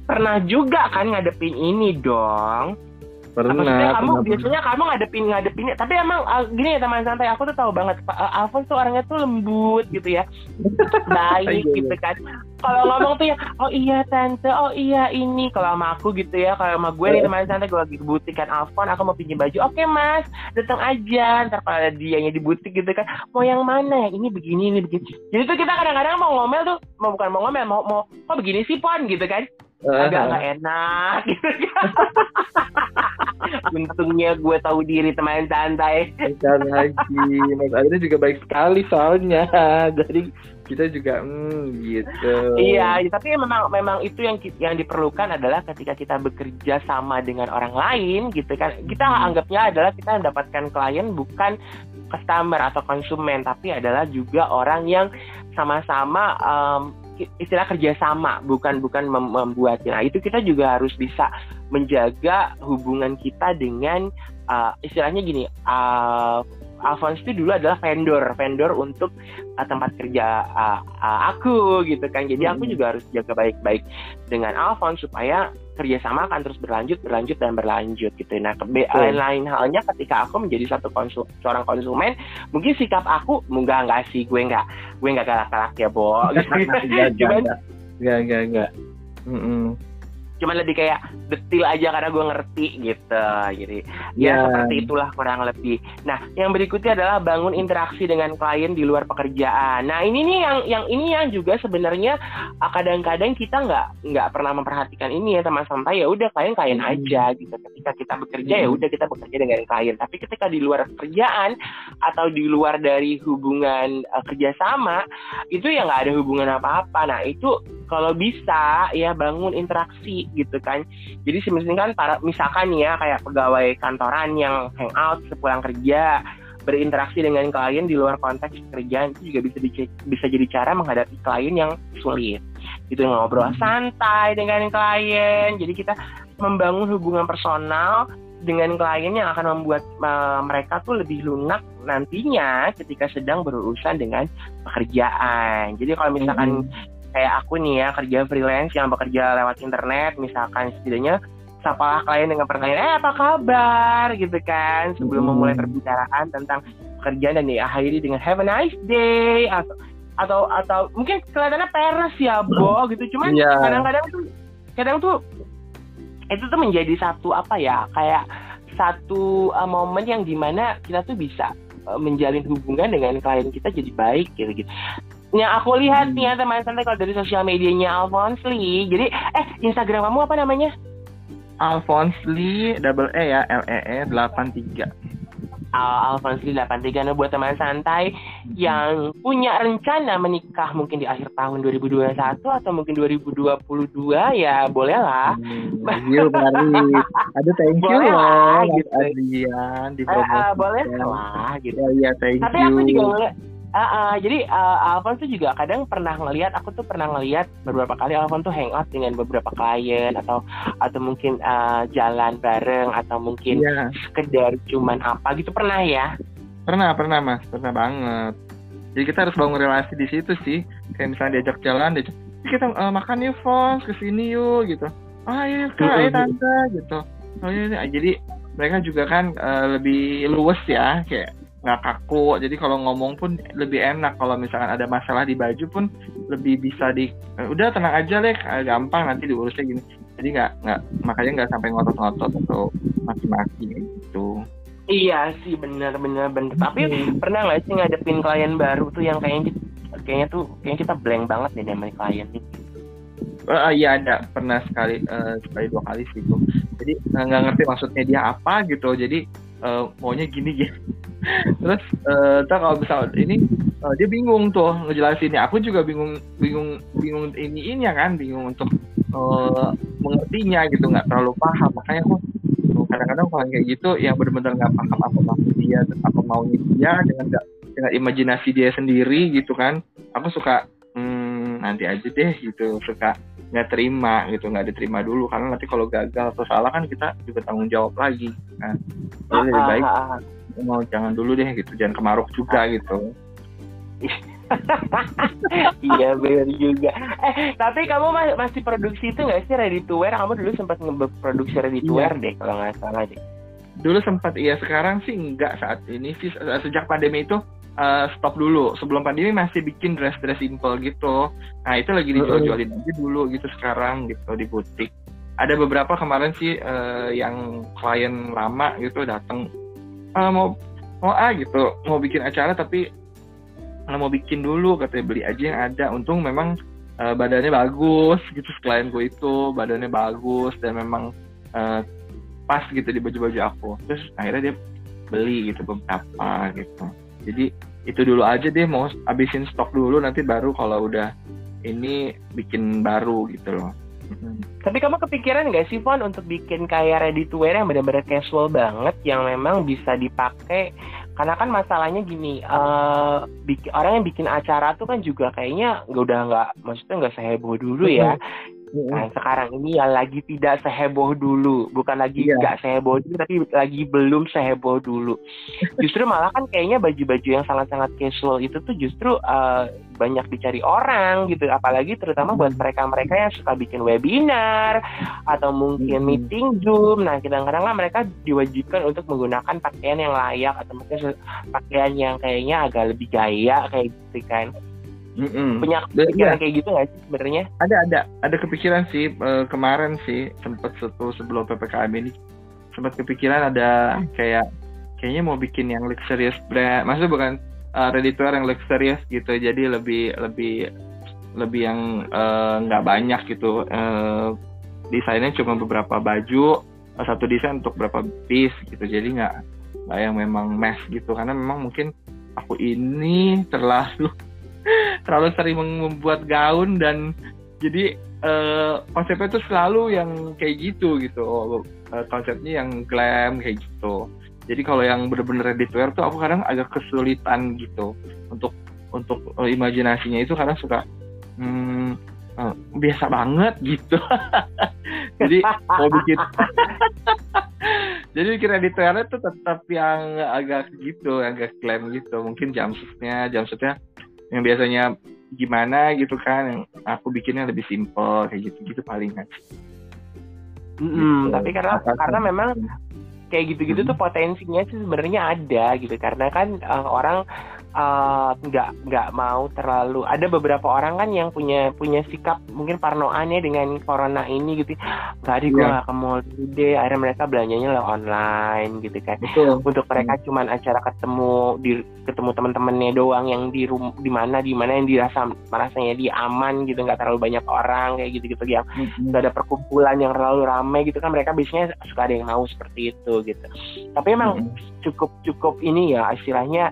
pernah juga kan ngadepin ini dong. Pernah maksudnya kamu pernah, biasanya kamu ngadepin ngadepin tapi emang uh, gini ya teman santai aku tuh tahu banget uh, Alphonse tuh orangnya tuh lembut gitu ya. Baik iya, gitu kan. Kalau ngomong tuh ya oh iya tante oh iya ini. Kalau sama aku gitu ya kalau sama gue nih teman santai gue lagi ke butik kan Alphonse aku mau pinjam baju. Oke mas datang aja. Ntar kalau ada dianya di butik gitu kan mau yang mana ya? Ini begini ini begini. Jadi tuh kita kadang-kadang mau ngomel tuh mau bukan mau ngomel mau mau kok begini sih pon? Gitu kan agak nggak enak. Gitu untungnya gue tahu diri teman santai. Bukan lagi. Mas Adri juga baik sekali soalnya. Jadi kita juga hmm, gitu. Iya tapi memang memang itu yang yang diperlukan adalah ketika kita bekerja sama dengan orang lain gitu kan. Kita hmm. anggapnya adalah kita mendapatkan klien bukan customer atau konsumen tapi adalah juga orang yang sama-sama um, istilah kerjasama bukan bukan mem membuat nah itu kita juga harus bisa menjaga hubungan kita dengan uh, istilahnya gini uh, Alphonse itu dulu adalah vendor vendor untuk uh, tempat kerja uh, uh, aku gitu kan jadi aku hmm. juga harus jaga baik-baik dengan Alphonse supaya kerjasama akan terus berlanjut berlanjut dan berlanjut gitu. Nah lain lain halnya ketika aku menjadi satu konsum seorang konsumen mungkin sikap aku enggak enggak sih gue enggak gue enggak galak-galak ya bo. Gitu. enggak enggak enggak enggak cuman lebih kayak detil aja karena gue ngerti gitu jadi ya yeah. seperti itulah kurang lebih nah yang berikutnya adalah bangun interaksi dengan klien di luar pekerjaan nah ini nih yang yang ini yang juga sebenarnya ah, kadang-kadang kita nggak nggak pernah memperhatikan ini ya teman sampai ya udah klien klien hmm. aja gitu ketika kita bekerja ya hmm. udah kita bekerja dengan klien tapi ketika di luar pekerjaan atau di luar dari hubungan uh, kerjasama itu ya nggak ada hubungan apa-apa nah itu kalau bisa ya bangun interaksi gitu kan jadi semisal kan para misalkan ya kayak pegawai kantoran yang hangout sepulang kerja berinteraksi dengan klien di luar konteks pekerjaan itu juga bisa bisa jadi cara menghadapi klien yang sulit gitu ngobrol santai dengan klien jadi kita membangun hubungan personal dengan klien yang akan membuat uh, mereka tuh lebih lunak nantinya ketika sedang berurusan dengan pekerjaan. Jadi kalau misalkan hmm. Kayak aku nih ya kerja freelance yang bekerja lewat internet, misalkan setidaknya sapalah klien dengan pertanyaan, eh apa kabar gitu kan sebelum hmm. memulai perbicaraan tentang pekerjaan dan diakhiri dengan have a nice day atau atau atau mungkin kelihatannya peres ya Bo gitu cuman yeah. kadang-kadang tuh kadang tuh itu tuh menjadi satu apa ya kayak satu uh, momen yang di mana kita tuh bisa uh, menjalin hubungan dengan klien kita jadi baik gitu gitu yang aku lihat hmm. nih ya teman teman kalau dari sosial medianya Alphonse Lee jadi eh Instagram kamu apa namanya Alphonse Lee double E ya L E E 83 Alphonse 83 nah buat teman santai yang punya rencana menikah mungkin di akhir tahun 2021 atau mungkin 2022 ya bolehlah. Hmm, yuk mari. Aduh thank you boleh loh gitu. Adrian di uh, uh, boleh lah gitu. Ya, ya thank Tapi you. aku juga Uh, uh, jadi uh, Alfon tuh juga kadang pernah ngelihat, aku tuh pernah ngelihat beberapa kali Alfon tuh hangout dengan beberapa klien atau atau mungkin uh, jalan bareng atau mungkin yeah. sekedar cuman apa gitu pernah ya? Pernah, pernah mas, pernah banget. Jadi kita harus bangun relasi di situ sih. Kayak misalnya diajak jalan, diajak kita uh, makan yuk Fons, ke sini yuk gitu. Ah iya kak, ayo tante gitu. Oh iya, iya, jadi mereka juga kan uh, lebih luwes ya, kayak nggak kaku. Jadi kalau ngomong pun lebih enak. Kalau misalkan ada masalah di baju pun lebih bisa di eh, udah tenang aja deh gampang nanti diurusnya gini. Jadi nggak nggak makanya nggak sampai ngotot-ngotot atau maki-maki gitu. Iya sih benar benar benar tapi hmm. pernah nggak sih ngadepin klien baru tuh yang kayaknya kayaknya tuh kayaknya kita blank banget deh dengan klien nih Uh, iya ada. Pernah sekali uh, sekali dua kali sih itu. Jadi nggak ngerti maksudnya dia apa gitu. Jadi uh, maunya gini gini. Terus uh, kalau misal ini uh, dia bingung tuh ngejelasinnya aku juga bingung bingung bingung ini ini ya kan bingung untuk uh, mengertinya gitu. Nggak terlalu paham. Makanya aku kadang-kadang kalau kayak gitu yang benar-benar nggak paham apa maksud dia apa maunya dia dengan gak, dengan imajinasi dia sendiri gitu kan aku suka hmm, nanti aja deh gitu. Suka nggak terima gitu nggak diterima dulu. Karena nanti kalau gagal atau salah kan kita juga tanggung jawab lagi. Kan jadi lebih baik ah, ah, ah mau jangan dulu deh gitu jangan kemaruk juga gitu. Iya benar juga. Eh tapi kamu masih produksi itu nggak sih ready to wear kamu dulu sempat ngeproduksi ready to wear iya. deh kalau nggak salah deh. Dulu sempat iya sekarang sih enggak saat ini sih sejak pandemi itu uh, stop dulu. Sebelum pandemi masih bikin dress dress simple gitu. Nah itu lagi dijual-jualin aja dulu gitu sekarang gitu di butik. Ada beberapa kemarin sih uh, yang klien lama gitu datang uh, mau mau ah gitu. Mau bikin acara tapi uh, mau bikin dulu katanya. Beli aja yang ada. Untung memang uh, badannya bagus gitu klien gue itu. Badannya bagus dan memang uh, pas gitu di baju-baju aku. Terus akhirnya dia beli gitu beberapa gitu jadi itu dulu aja deh mau abisin stok dulu nanti baru kalau udah ini bikin baru gitu loh. Tapi kamu kepikiran nggak sih Fon untuk bikin kayak ready to wear yang benar-benar casual banget yang memang bisa dipakai? Karena kan masalahnya gini uh, bikin, orang yang bikin acara tuh kan juga kayaknya nggak udah nggak maksudnya nggak seheboh dulu ya Nah, sekarang ini ya lagi tidak seheboh dulu, bukan lagi iya. nggak yeah. seheboh dulu, tapi lagi belum seheboh dulu. Justru malah kan kayaknya baju-baju yang sangat-sangat casual itu tuh justru uh, banyak dicari orang gitu, apalagi terutama buat mereka-mereka yang suka bikin webinar atau mungkin meeting Zoom. Nah, kadang-kadang kan mereka diwajibkan untuk menggunakan pakaian yang layak atau mungkin pakaian yang kayaknya agak lebih gaya kayak gitu kan. Mm-mm. punya kepikiran ya. kayak gitu nggak sih sebenarnya? Ada ada ada kepikiran sih e, kemarin sih sempat satu sebelum ppkm ini sempat kepikiran ada kayak kayaknya mau bikin yang luxurious brand, maksudnya bukan uh, ready to wear yang luxurious gitu, jadi lebih lebih lebih yang nggak uh, banyak gitu uh, desainnya cuma beberapa baju satu desain untuk berapa piece gitu jadi nggak nggak yang memang mass gitu karena memang mungkin aku ini terlalu terlalu sering membuat gaun dan jadi uh, konsepnya tuh selalu yang kayak gitu gitu. Uh, konsepnya yang glam kayak gitu. Jadi kalau yang bener-bener ready to wear tuh aku kadang agak kesulitan gitu untuk untuk uh, imajinasinya itu kadang suka hmm, uh, biasa banget gitu. Jadi mau bikin jadi bikin editornya tuh tetap yang agak gitu agak klaim gitu. Mungkin jumpsuitnya jumpsuitnya yang biasanya gimana gitu kan yang aku bikinnya lebih simple kayak gitu gitu paling kan Mm, gitu. tapi karena karena memang kayak gitu-gitu hmm. tuh potensinya sih sebenarnya ada gitu karena kan uh, orang Nggak uh, nggak mau terlalu ada beberapa orang kan yang punya punya sikap mungkin parnoannya dengan corona ini gitu tadi gue yeah. ke mall deh akhirnya mereka belanjanya lah online gitu kan Betul. untuk mereka hmm. cuman acara ketemu di ketemu teman-temannya doang yang di rum di mana di mana yang dirasa merasanya dia aman gitu nggak terlalu banyak orang kayak gitu gitu yang hmm. nggak ada perkumpulan yang terlalu ramai gitu kan mereka biasanya suka ada yang mau seperti itu gitu tapi emang hmm. cukup cukup ini ya istilahnya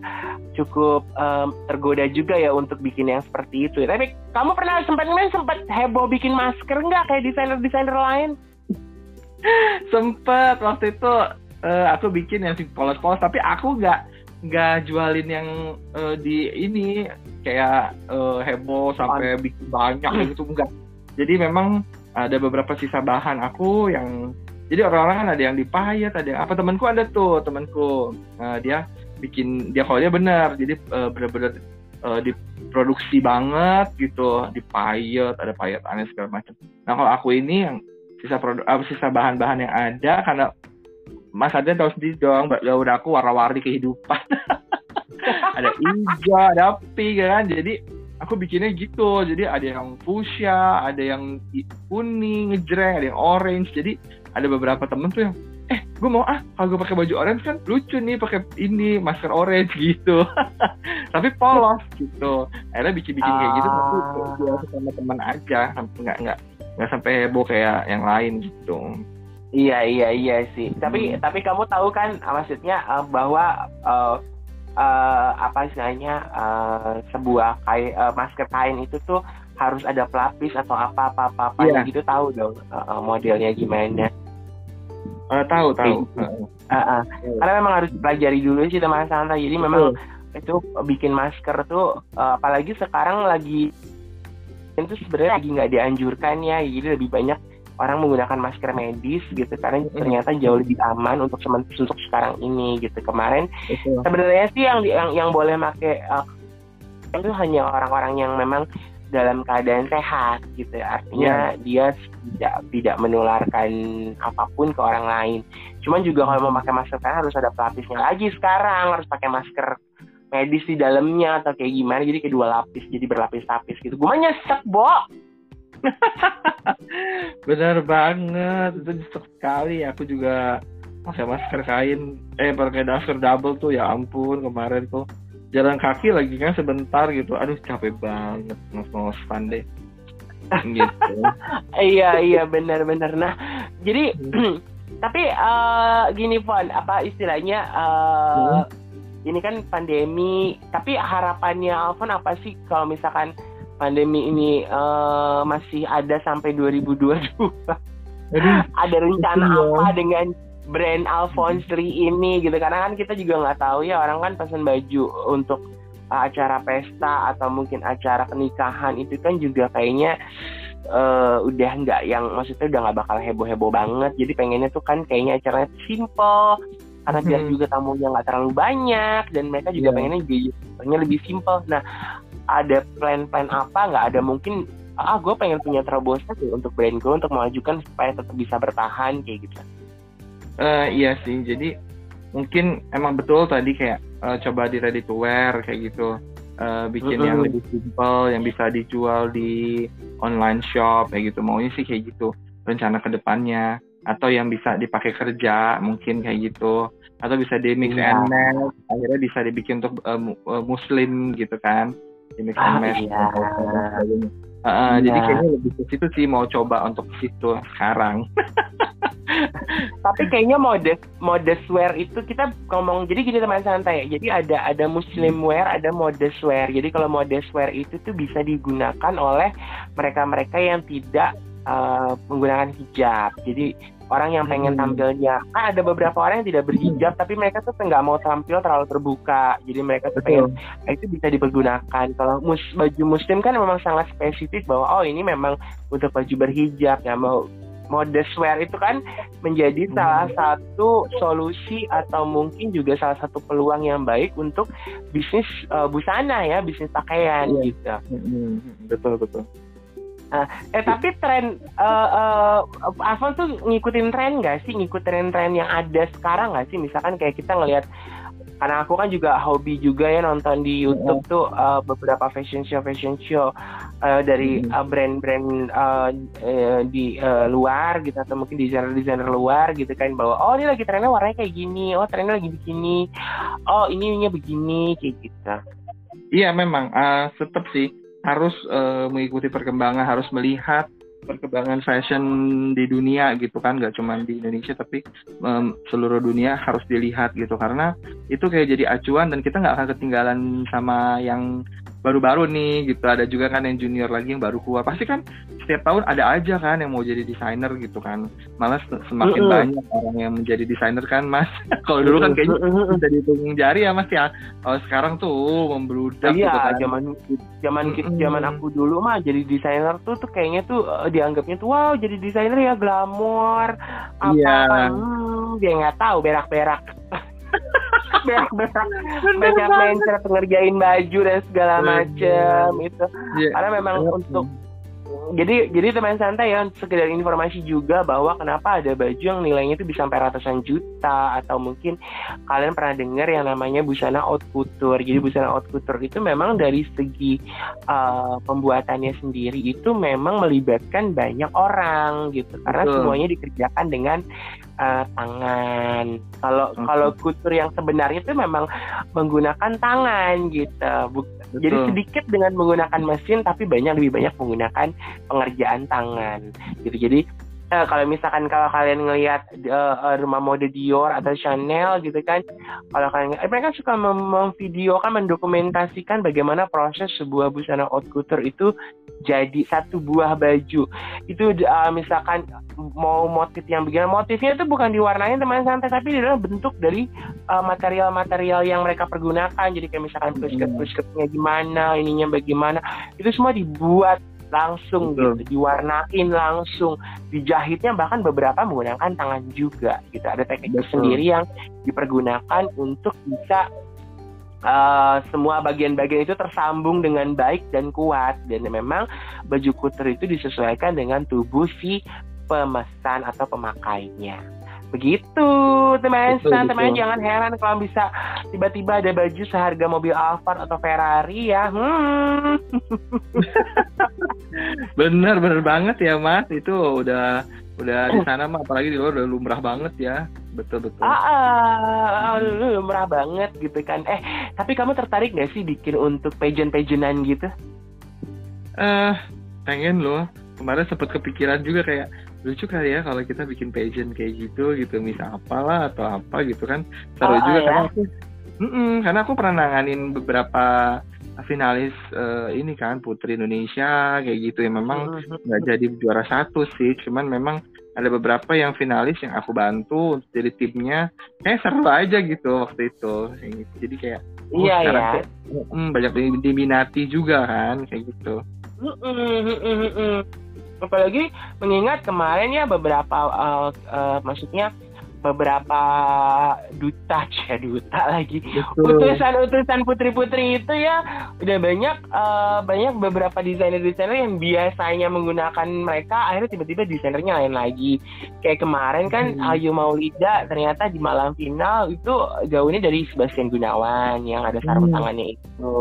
cukup um, tergoda juga ya untuk bikin yang seperti itu. Tapi kamu pernah sempat sempat heboh bikin masker nggak kayak desainer-desainer lain? sempet waktu itu uh, aku bikin yang polos-polos tapi aku nggak nggak jualin yang uh, di ini kayak uh, heboh sampai bikin banyak gitu enggak. Jadi memang ada beberapa sisa bahan aku yang jadi orang-orang kan ada yang dipayat, ada yang apa temanku ada tuh temanku uh, dia bikin dia kalau dia benar jadi uh, benar-benar uh, diproduksi banget gitu dipayat ada payat aneh segala macam. Nah kalau aku ini yang sisa produk uh, sisa bahan-bahan yang ada karena Mas Adrian tahu sendiri dong udah aku warna-warni kehidupan. Ada hijau ada pink kan? Jadi aku bikinnya gitu. Jadi ada yang fuchsia ada yang kuning ngejreng ada yang orange. Jadi ada beberapa temen tuh yang eh gue mau ah kalau gue pakai baju orange kan lucu nih pakai ini masker orange gitu. Tapi polos gitu. Akhirnya bikin-bikin kayak gitu tapi gue sama teman aja sampai nggak nggak nggak sampai heboh kayak yang lain gitu. Iya iya iya sih. Tapi hmm. tapi kamu tahu kan maksudnya uh, bahwa uh, uh, apa istilahnya uh, sebuah kain uh, masker kain itu tuh harus ada pelapis atau apa apa apa, apa yeah. gitu tahu dong uh, modelnya gimana Uh, tahu tahu. Uh, uh, uh. Karena memang harus pelajari dulu sih teman santai. Jadi memang uh. itu bikin masker tuh uh, apalagi sekarang lagi itu sebenarnya lagi nggak dianjurkan ya. Jadi lebih banyak orang menggunakan masker medis gitu karena ternyata jauh lebih aman untuk untuk sekarang ini gitu. Kemarin sebenarnya sih yang yang yang boleh pakai uh, itu hanya orang-orang yang memang dalam keadaan sehat gitu artinya yeah. dia tidak tidak menularkan apa pun ke orang lain. Cuman juga kalau mau pakai masker kan harus ada pelapisnya lagi sekarang. Harus pakai masker medis di dalamnya atau kayak gimana. Jadi kedua lapis jadi berlapis-lapis gitu. Gue nyesek bo. Benar banget. Itu nyesek sekali. Aku juga pakai masker kain. Eh pakai masker double tuh. Ya ampun kemarin tuh jalan kaki lagi kan sebentar gitu. Aduh capek banget ngos fun deh. Gitu. Iya iya benar-benar nah jadi hmm. tapi uh, gini Von apa istilahnya uh, hmm. ini kan pandemi tapi harapannya Alfon apa sih kalau misalkan pandemi ini uh, masih ada sampai 2022 Aduh, ada rencana apa dengan brand Alphonse Lee ini gitu. Karena kan kita juga nggak tahu ya orang kan pesan baju untuk uh, acara pesta atau mungkin acara pernikahan itu kan juga kayaknya uh, udah nggak yang maksudnya udah nggak bakal heboh-heboh banget. Jadi pengennya tuh kan kayaknya acaranya simple karena hmm. biar juga tamunya nggak terlalu banyak dan mereka juga yeah. pengennya juga lebih simple. Nah ada plan-plan apa? Nggak ada. Mungkin ah gue pengen punya terobosan untuk brand gue untuk mengajukan supaya tetap bisa bertahan kayak gitu uh, iya sih jadi mungkin emang betul tadi kayak uh, coba di ready to wear kayak gitu uh, bikin uh yang lebih simple yang bisa dijual di online shop kayak gitu maunya sih kayak gitu rencana ke depannya atau yang bisa dipakai kerja mungkin kayak gitu atau bisa di mix yeah. and match akhirnya bisa dibikin untuk uh, muslim gitu kan di mix and ah, match iya. Uh, uh, Jadi iya. kayaknya lebih ke situ sih mau coba untuk situ sekarang. tapi kayaknya mode mode wear itu kita ngomong jadi gini teman santai ya jadi ada ada muslim wear ada mode wear jadi kalau mode wear itu tuh bisa digunakan oleh mereka mereka yang tidak uh, menggunakan hijab. Jadi orang yang pengen hmm. tampilnya kan ada beberapa orang yang tidak berhijab tapi mereka tuh nggak mau tampil terlalu terbuka. Jadi mereka tuh pengen nah, itu bisa dipergunakan. Kalau mus baju muslim kan memang sangat spesifik bahwa oh ini memang untuk baju berhijab ya mau modeswear itu kan menjadi Hmm. salah satu solusi atau mungkin juga salah satu peluang yang baik untuk bisnis uh, busana ya, bisnis pakaian Iya. gitu. Mm-mm. betul betul Eh tapi tren uh, uh, Alfon tuh ngikutin tren gak sih? Ngikutin tren yang ada sekarang gak sih? Misalkan kayak kita ngelihat karena aku kan juga hobi juga ya nonton di YouTube tuh uh, beberapa fashion show fashion show uh, dari Hmm. uh, brand-brand uh, uh, di uh, luar gitu atau mungkin desainer-desainer luar gitu kan bahwa oh ini lagi trennya warnanya kayak gini, oh trennya lagi begini, oh ininya begini kayak gitu. Iya memang uh, tetap sih harus uh, mengikuti perkembangan, harus melihat perkembangan fashion di dunia gitu kan, nggak cuma di Indonesia tapi um, seluruh dunia harus dilihat gitu karena itu kayak jadi acuan dan kita nggak akan ketinggalan sama yang baru-baru nih gitu. Ada juga kan yang junior lagi yang baru keluar. Pasti kan setiap tahun ada aja kan yang mau jadi desainer gitu kan. Malah se- semakin Mm-mm. banyak orang yang menjadi desainer kan Mas. Kalau dulu kan kayaknya bisa dihitung jari ya Mas ya. Kalau sekarang tuh membludak gitu Iya, kan. zaman zaman Mm-mm. zaman aku dulu mah jadi desainer tuh tuh kayaknya tuh eh, dianggapnya tuh wow jadi desainer ya glamor apa Iya. hmm, dia nggak tahu berak-berak berak-berak banyak mencret ngerjain baju dan segala Bener. macem itu Iya. karena memang untuk jadi jadi teman santai ya sekedar informasi juga bahwa kenapa ada baju yang nilainya itu bisa sampai ratusan juta atau mungkin kalian pernah dengar yang namanya busana haute couture. Jadi busana haute couture itu memang dari segi uh, pembuatannya sendiri itu memang melibatkan banyak orang gitu karena Betul. semuanya dikerjakan dengan uh, tangan. Kalau Oke. kalau couture yang sebenarnya itu memang menggunakan tangan gitu. Bu- jadi Betul. sedikit dengan menggunakan mesin tapi banyak lebih banyak menggunakan pengerjaan tangan gitu. Jadi eh, kalau misalkan kalau kalian ngelihat eh, rumah mode Dior atau Chanel gitu kan, kalau kalian eh, mereka suka mem- memvideokan, mendokumentasikan bagaimana proses sebuah busana haute couture itu jadi satu buah baju. Itu eh, misalkan mau motif yang begini, motifnya itu bukan diwarnain teman santai tapi adalah bentuk dari uh, material-material yang mereka pergunakan jadi kayak misalkan Hmm. presket-presketnya gimana ininya bagaimana itu semua dibuat langsung Betul. gitu diwarnain langsung dijahitnya bahkan beberapa menggunakan tangan juga gitu ada teknik Betul. sendiri yang dipergunakan untuk bisa uh, semua bagian-bagian itu tersambung dengan baik dan kuat dan memang baju kuter itu disesuaikan dengan tubuh si pemesan atau pemakainya begitu teman Betul, teman betul. jangan heran kalau bisa tiba-tiba ada baju seharga mobil Alphard atau Ferrari ya hmm. Bener bener banget ya Mas. Itu udah udah di sana mah apalagi di luar udah lumrah banget ya. Betul betul. ah, ah, lu murah banget gitu kan eh tapi kamu tertarik gak sih bikin untuk pageant-pageantan gitu Eh pengen loh. Kemarin sempet kepikiran juga kayak lucu kali ya kalau kita bikin pageant kayak gitu gitu misal apalah atau apa gitu kan seru Oh, juga ya? karena aku Mm-mm, karena aku pernah nanganin beberapa finalis eh, ini kan Putri Indonesia kayak gitu ya memang Mhm. nggak jadi juara satu sih cuman memang ada beberapa yang finalis yang aku bantu untuk jadi timnya kayak seru aja gitu waktu itu Kayak gitu. jadi kayak oh, iya sekarang ya tuh, mm, banyak di- diminati juga kan kayak gitu Mm-mm, mm-mm, mm-mm. Apalagi mengingat kemarin ya beberapa uh, uh, maksudnya beberapa duta ya duta lagi. Utusan-utusan putri-putri itu ya udah banyak uh, banyak beberapa desainer-desainer yang biasanya menggunakan mereka akhirnya tiba-tiba desainernya lain lagi. Kayak kemarin kan Hmm. Ayu Maulida ternyata di malam final itu gaunnya dari Sebastian Gunawan yang ada sarung Hmm. tangannya itu.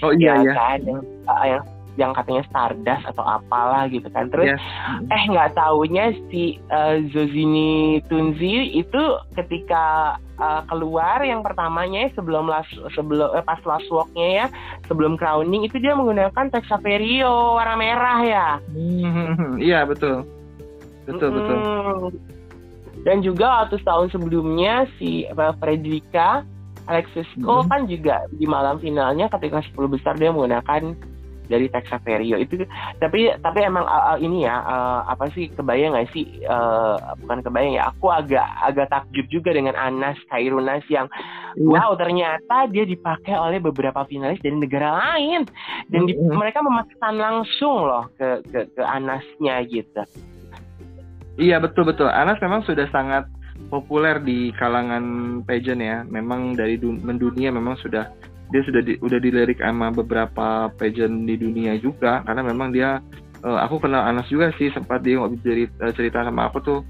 Oh iya ya ya, kan? Yang, uh, yang yang katanya Stardust atau apalah gitu kan terus Yes. eh nggak taunya si uh, Zozini Tunzi itu ketika uh, keluar yang pertamanya ya, sebelum las sebelum eh, pas last walknya ya sebelum crowning itu dia menggunakan Texaverio warna merah ya Hmm, iya betul betul betul Mm-mm. dan juga waktu tahun sebelumnya si apa, Fredrika Alexis Cole Mm. kan juga di malam finalnya ketika 10 besar dia menggunakan dari Texaverio itu tapi tapi emang uh, ini ya uh, apa sih kebayang nggak sih uh, bukan kebayang ya aku agak agak takjub juga dengan Anas Kairunas yang Iya. wow ternyata dia dipakai oleh beberapa finalis dari negara lain dan di- mereka memesan langsung loh ke ke, ke Anasnya gitu Iya betul betul. Anas memang sudah sangat populer di kalangan pageant ya. Memang dari dun mendunia memang sudah dia sudah di, udah dilirik sama beberapa pageant di dunia juga karena memang dia uh, aku kenal Anas juga sih sempat dia cerita, uh, cerita sama aku tuh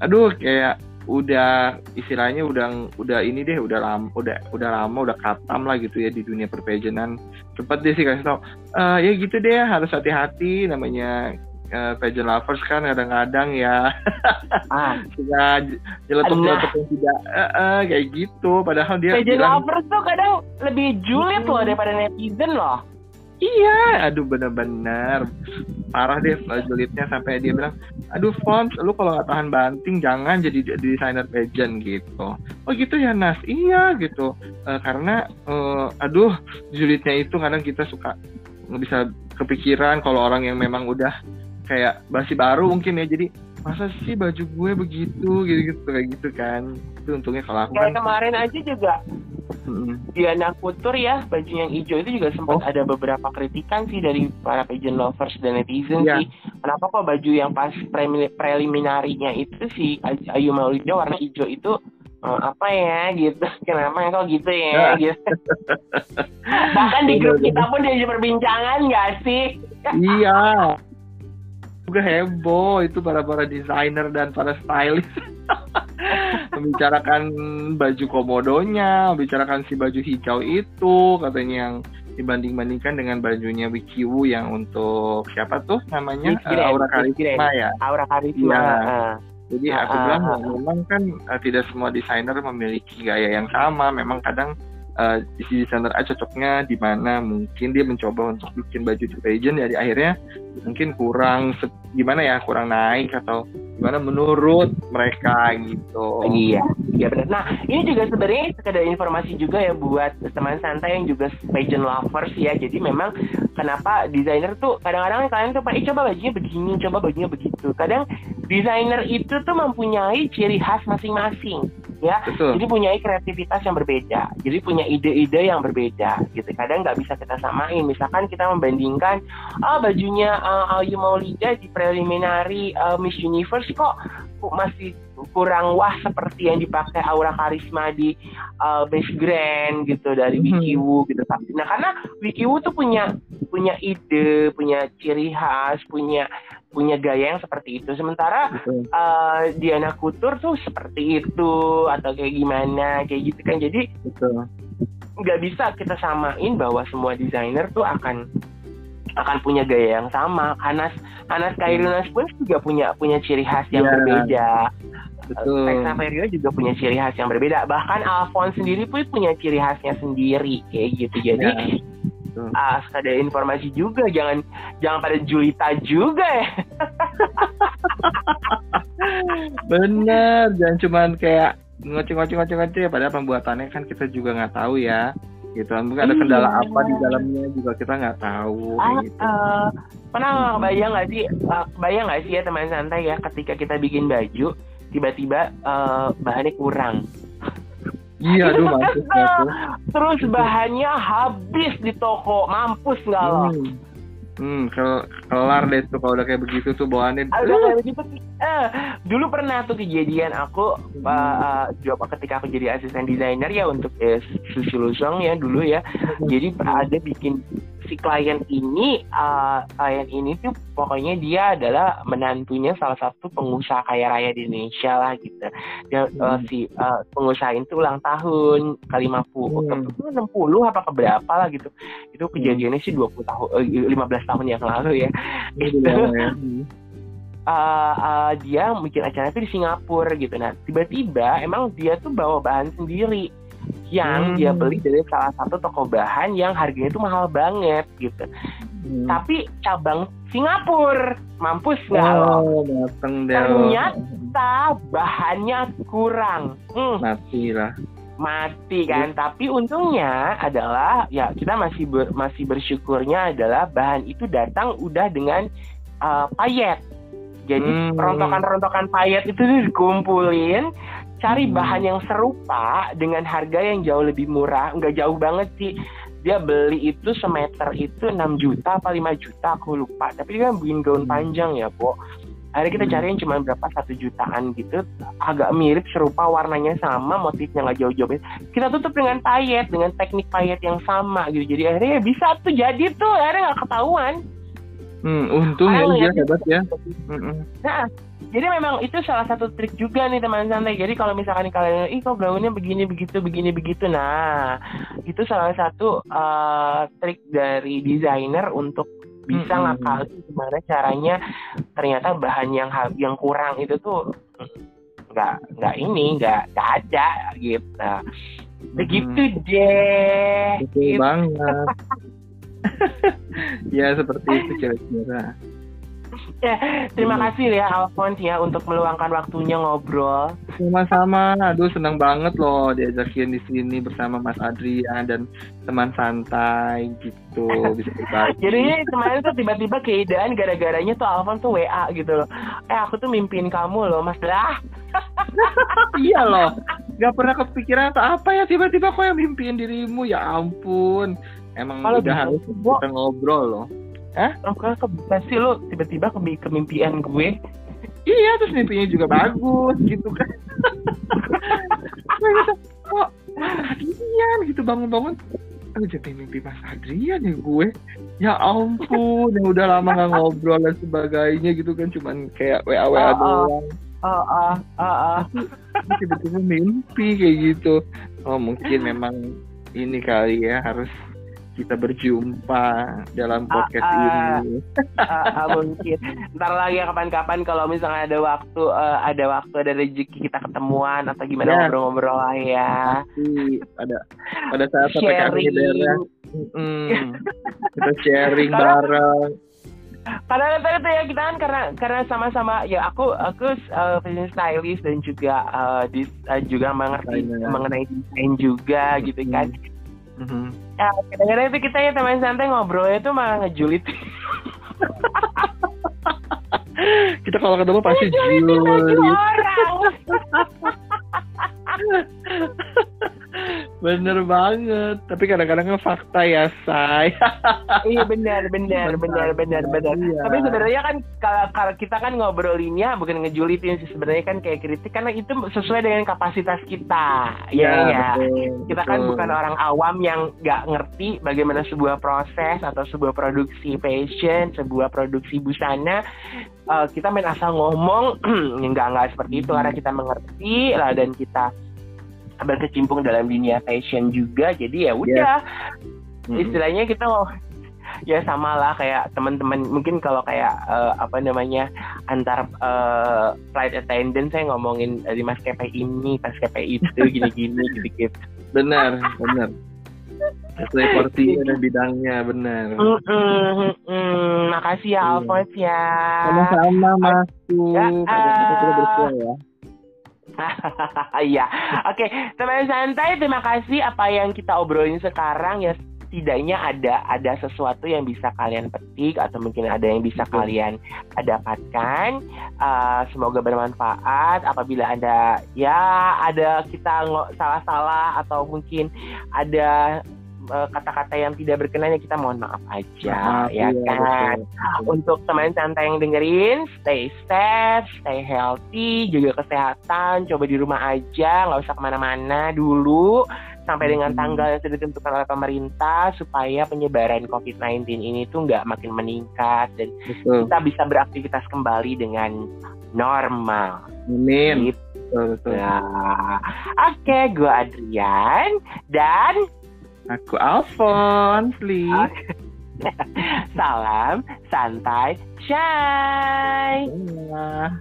aduh kayak udah istilahnya udah udah ini deh udah lama udah udah lama udah katam lah gitu ya di dunia perpejenan sempat dia sih kasih tau uh, ya gitu deh harus hati-hati namanya uh, pageant lovers kan kadang-kadang ya ah. jeletuk-jeletuk yang tidak uh, uh, kayak gitu padahal dia pageant bilang, lovers tuh kadang lebih julid hmm. loh daripada netizen loh Iya, aduh bener-bener parah deh julidnya sampai dia bilang, aduh Fons, lu kalau nggak tahan banting jangan jadi desainer pageant gitu. Oh gitu ya Nas, iya gitu. Uh, karena, uh, aduh julidnya itu kadang kita suka nggak bisa kepikiran kalau orang yang memang udah kayak masih baru mungkin ya. Jadi masa sih baju gue begitu? Gitu gitu kayak gitu kan. Itu untungnya kalau aku kayak kan. kemarin aja juga. Hmm. Diana Kutur ya baju yang hijau itu juga sempat oh. ada beberapa kritikan sih dari para pageant lovers dan netizen yeah. sih. Kenapa kok baju yang pas preliminarinya itu si Ayu Maulida warna hijau itu oh, apa ya? Gitu. Kenapa ya kok gitu ya? Gitu. Bahkan di grup kita pun jadi perbincangan gak sih? Iya juga heboh itu para para desainer dan para stylist membicarakan baju komodonya, membicarakan si baju hijau itu katanya yang dibanding-bandingkan dengan bajunya Wikiwu yang untuk siapa tuh namanya uh, Aura Karisma ya. Aura Karisma. Ya. Uh. Jadi uh, aku bilang uh, memang kan uh, tidak semua desainer memiliki gaya yang sama. Memang kadang uh, si desainer A cocoknya di mana mungkin dia mencoba untuk bikin baju di ya di akhirnya mungkin kurang gimana ya kurang naik atau gimana menurut mereka gitu. Iya, iya benar. Nah ini juga sebenarnya sekedar informasi juga ya buat teman santai yang juga pageant lovers ya. Jadi memang kenapa desainer tuh kadang-kadang kalian tuh eh coba bajunya begini, coba bajunya begitu. Kadang desainer itu tuh mempunyai ciri khas masing-masing ya Betul. jadi punya kreativitas yang berbeda jadi punya ide-ide yang berbeda gitu kadang nggak bisa kita samain misalkan kita membandingkan ah bajunya uh, Ayu Maulida di preliminary uh, Miss Universe kok masih kurang wah seperti yang dipakai Aura Karisma di uh, Best Grand gitu dari mm -hmm. gitu tapi nah karena Wikiwu tuh punya punya ide punya ciri khas punya punya gaya yang seperti itu. Sementara uh, Diana Kutur tuh seperti itu atau kayak gimana kayak gitu kan. Jadi nggak bisa kita samain bahwa semua desainer tuh akan akan punya gaya yang sama Anas Anas Kairunas pun juga punya punya ciri khas yang yeah. berbeda Betul. Tex juga punya ciri khas yang berbeda. Bahkan Alphonse sendiri pun punya ciri khasnya sendiri kayak gitu. Jadi yeah gitu. Ah, ada informasi juga, jangan jangan pada Julita juga ya. Bener, jangan cuman kayak ngoceh-ngoceh-ngoceh-ngoceh padahal pembuatannya kan kita juga nggak tahu ya gitu mungkin ada kendala iya. apa di dalamnya juga kita nggak tahu ah, gitu. Uh, pernah bayang nggak sih uh, bayang nggak sih ya teman santai ya ketika kita bikin baju tiba-tiba uh, bahannya kurang Iya, aduh mampus Terus bahannya habis di toko, mampus nggak lo? Hmm. Hmm, kelar deh tuh kalau udah kayak begitu tuh bawaannya. Udah kayak begitu. Eh, dulu pernah tuh kejadian aku hmm. uh, uh, ketika aku jadi asisten desainer ya untuk eh, Susu Lusong ya dulu ya. Hmm. Jadi ada bikin si klien ini uh, klien ini tuh pokoknya dia adalah menantunya salah satu pengusaha kaya raya di Indonesia lah gitu dia hmm. uh, si uh, pengusaha itu ulang tahun ke 50 hmm. ke 60 apa ke berapa lah gitu itu kejadiannya sih 20 tahun uh, 15 tahun yang lalu ya gitu uh, uh, dia bikin acara itu di Singapura gitu nah tiba-tiba emang dia tuh bawa bahan sendiri yang hmm. dia beli dari salah satu toko bahan yang harganya itu mahal banget gitu. Hmm. Tapi cabang Singapura mampus nggak oh, lo? Ternyata bahannya kurang. Hmm. Mati lah. Mati kan, hmm. tapi untungnya adalah ya kita masih ber, masih bersyukurnya adalah bahan itu datang udah dengan uh, payet. Jadi hmm. rontokan-rontokan payet itu dikumpulin, cari hmm. bahan yang serupa dengan harga yang jauh lebih murah nggak jauh banget sih dia beli itu semeter itu 6 juta apa 5 juta aku lupa tapi dia kan bikin gaun hmm. panjang ya po akhirnya kita Hmm. cari yang cuma berapa? Satu jutaan gitu. Agak mirip serupa warnanya sama motifnya nggak jauh-jauh kita tutup dengan payet dengan teknik payet yang sama gitu. Jadi akhirnya ya bisa tuh jadi tuh akhirnya nggak ketahuan. Hmm, untung ya Orang dia lihat hebat ya. Nah, jadi memang itu salah satu trik juga nih teman santai. Jadi kalau misalkan kalian, ih kok gaunnya begini begitu begini begitu, nah itu salah satu eh, trik dari desainer untuk bisa ngakalin gimana caranya ternyata bahan yang yang kurang itu tuh nggak nggak ini nggak nggak ada gitu. Begitu deh. Betul Gitu. banget. ya seperti itu kira-kira. Ya, terima Hmm. kasih ya Alphonse ya untuk meluangkan waktunya ngobrol. Sama-sama. Aduh senang banget loh diajakin di sini bersama Mas Adrian dan teman santai gitu bisa berbagi. Jadi kemarin tuh tiba-tiba keidaan gara-garanya tuh Alvan tuh WA gitu loh. Eh aku tuh mimpiin kamu loh mas lah. iya loh. Gak pernah kepikiran atau apa ya tiba-tiba kok yang mimpiin dirimu ya ampun. Emang Kalau udah harus kita ngobrol loh. Oh kok sih lo tiba-tiba ke kemimpian gue. Iya terus mimpinya juga bagus gitu kan. Kayak gitu, kok Mas Adrian gitu bangun-bangun. Aduh jadi mimpi Mas Adrian ya gue. Ya ampun, yang udah lama gak ngobrol dan sebagainya gitu kan cuman kayak WA WA Oh, oh. doang. Oh oh oh oh. Tiba-tiba mimpi kayak gitu. Oh mungkin memang ini kali ya harus kita berjumpa dalam podcast Ah, ah. ini. Ah, ah, mungkin. Ntar lagi ya kapan-kapan kalau misalnya ada waktu eh, ada waktu ada rezeki kita ketemuan atau gimana Ya. ngobrol-ngobrol lah ya. Pasti pada saat PPKM Sharing. mm, kita sharing Karena- bareng. Karena tadi tuh ya kita kan karena karena sama-sama ya aku aku uh, fashion stylist dan juga uh, dis, uh, juga mengerti mengenai desain juga gitu kan. Mhm. Ya kadang-kadang itu kita ya teman santai ngobrolnya tuh malah ngejulit. Kita kalau ketemu pasti Ngejulitin baju Juli. orang. Bener banget. Tapi kadang-kadang kan fakta ya, say. iya benar benar benar benar benar. Iya. Tapi sebenarnya kan kalau kalau kita kan ngobrolinnya bukan ngejulitin sih sebenarnya kan kayak kritik karena itu sesuai dengan kapasitas kita. Ya ya. betul, kita kan betul. bukan orang awam yang nggak ngerti bagaimana sebuah proses atau sebuah produksi fashion, sebuah produksi busana. Eh, kita main asal ngomong, nggak nggak seperti itu karena kita mengerti lah dan kita berkecimpung dalam dunia fashion juga. Jadi ya udah, Mhm. istilahnya kita mau ya sama lah kayak teman-teman mungkin kalau kayak eh, apa namanya antar eh, flight attendant saya ngomongin dari maskapai ini maskapai itu gini-gini gitu-gitu Benar, benar. Sesuai porsinya dan bidangnya, benar. Makasih ya Iya. Alphonse ya. Sama-sama masuk. Ya, kita bersuara ya. Iya. Oke, teman santai terima kasih apa yang kita obrolin sekarang ya setidaknya ada ada sesuatu yang bisa kalian petik atau mungkin ada yang bisa Betul. kalian dapatkan. Uh, semoga bermanfaat. Apabila ada ya ada kita salah-salah atau mungkin ada kata-kata yang tidak berkenan ya kita mohon maaf aja Maaf, ya iya, kan betul. untuk teman santai yang dengerin, stay safe, stay healthy, juga kesehatan, coba di rumah aja, nggak usah ke mana-mana dulu, sampai dengan tanggal yang sudah ditentukan oleh pemerintah, supaya penyebaran COVID-19 ini tuh nggak makin meningkat, dan Betul. kita bisa beraktivitas kembali dengan normal. Amin. Gitu. Betul, betul. Nah, Oke, gue Adrian, dan Aku Alphonse Lee. Ah, Salam, santai, shy. Iya.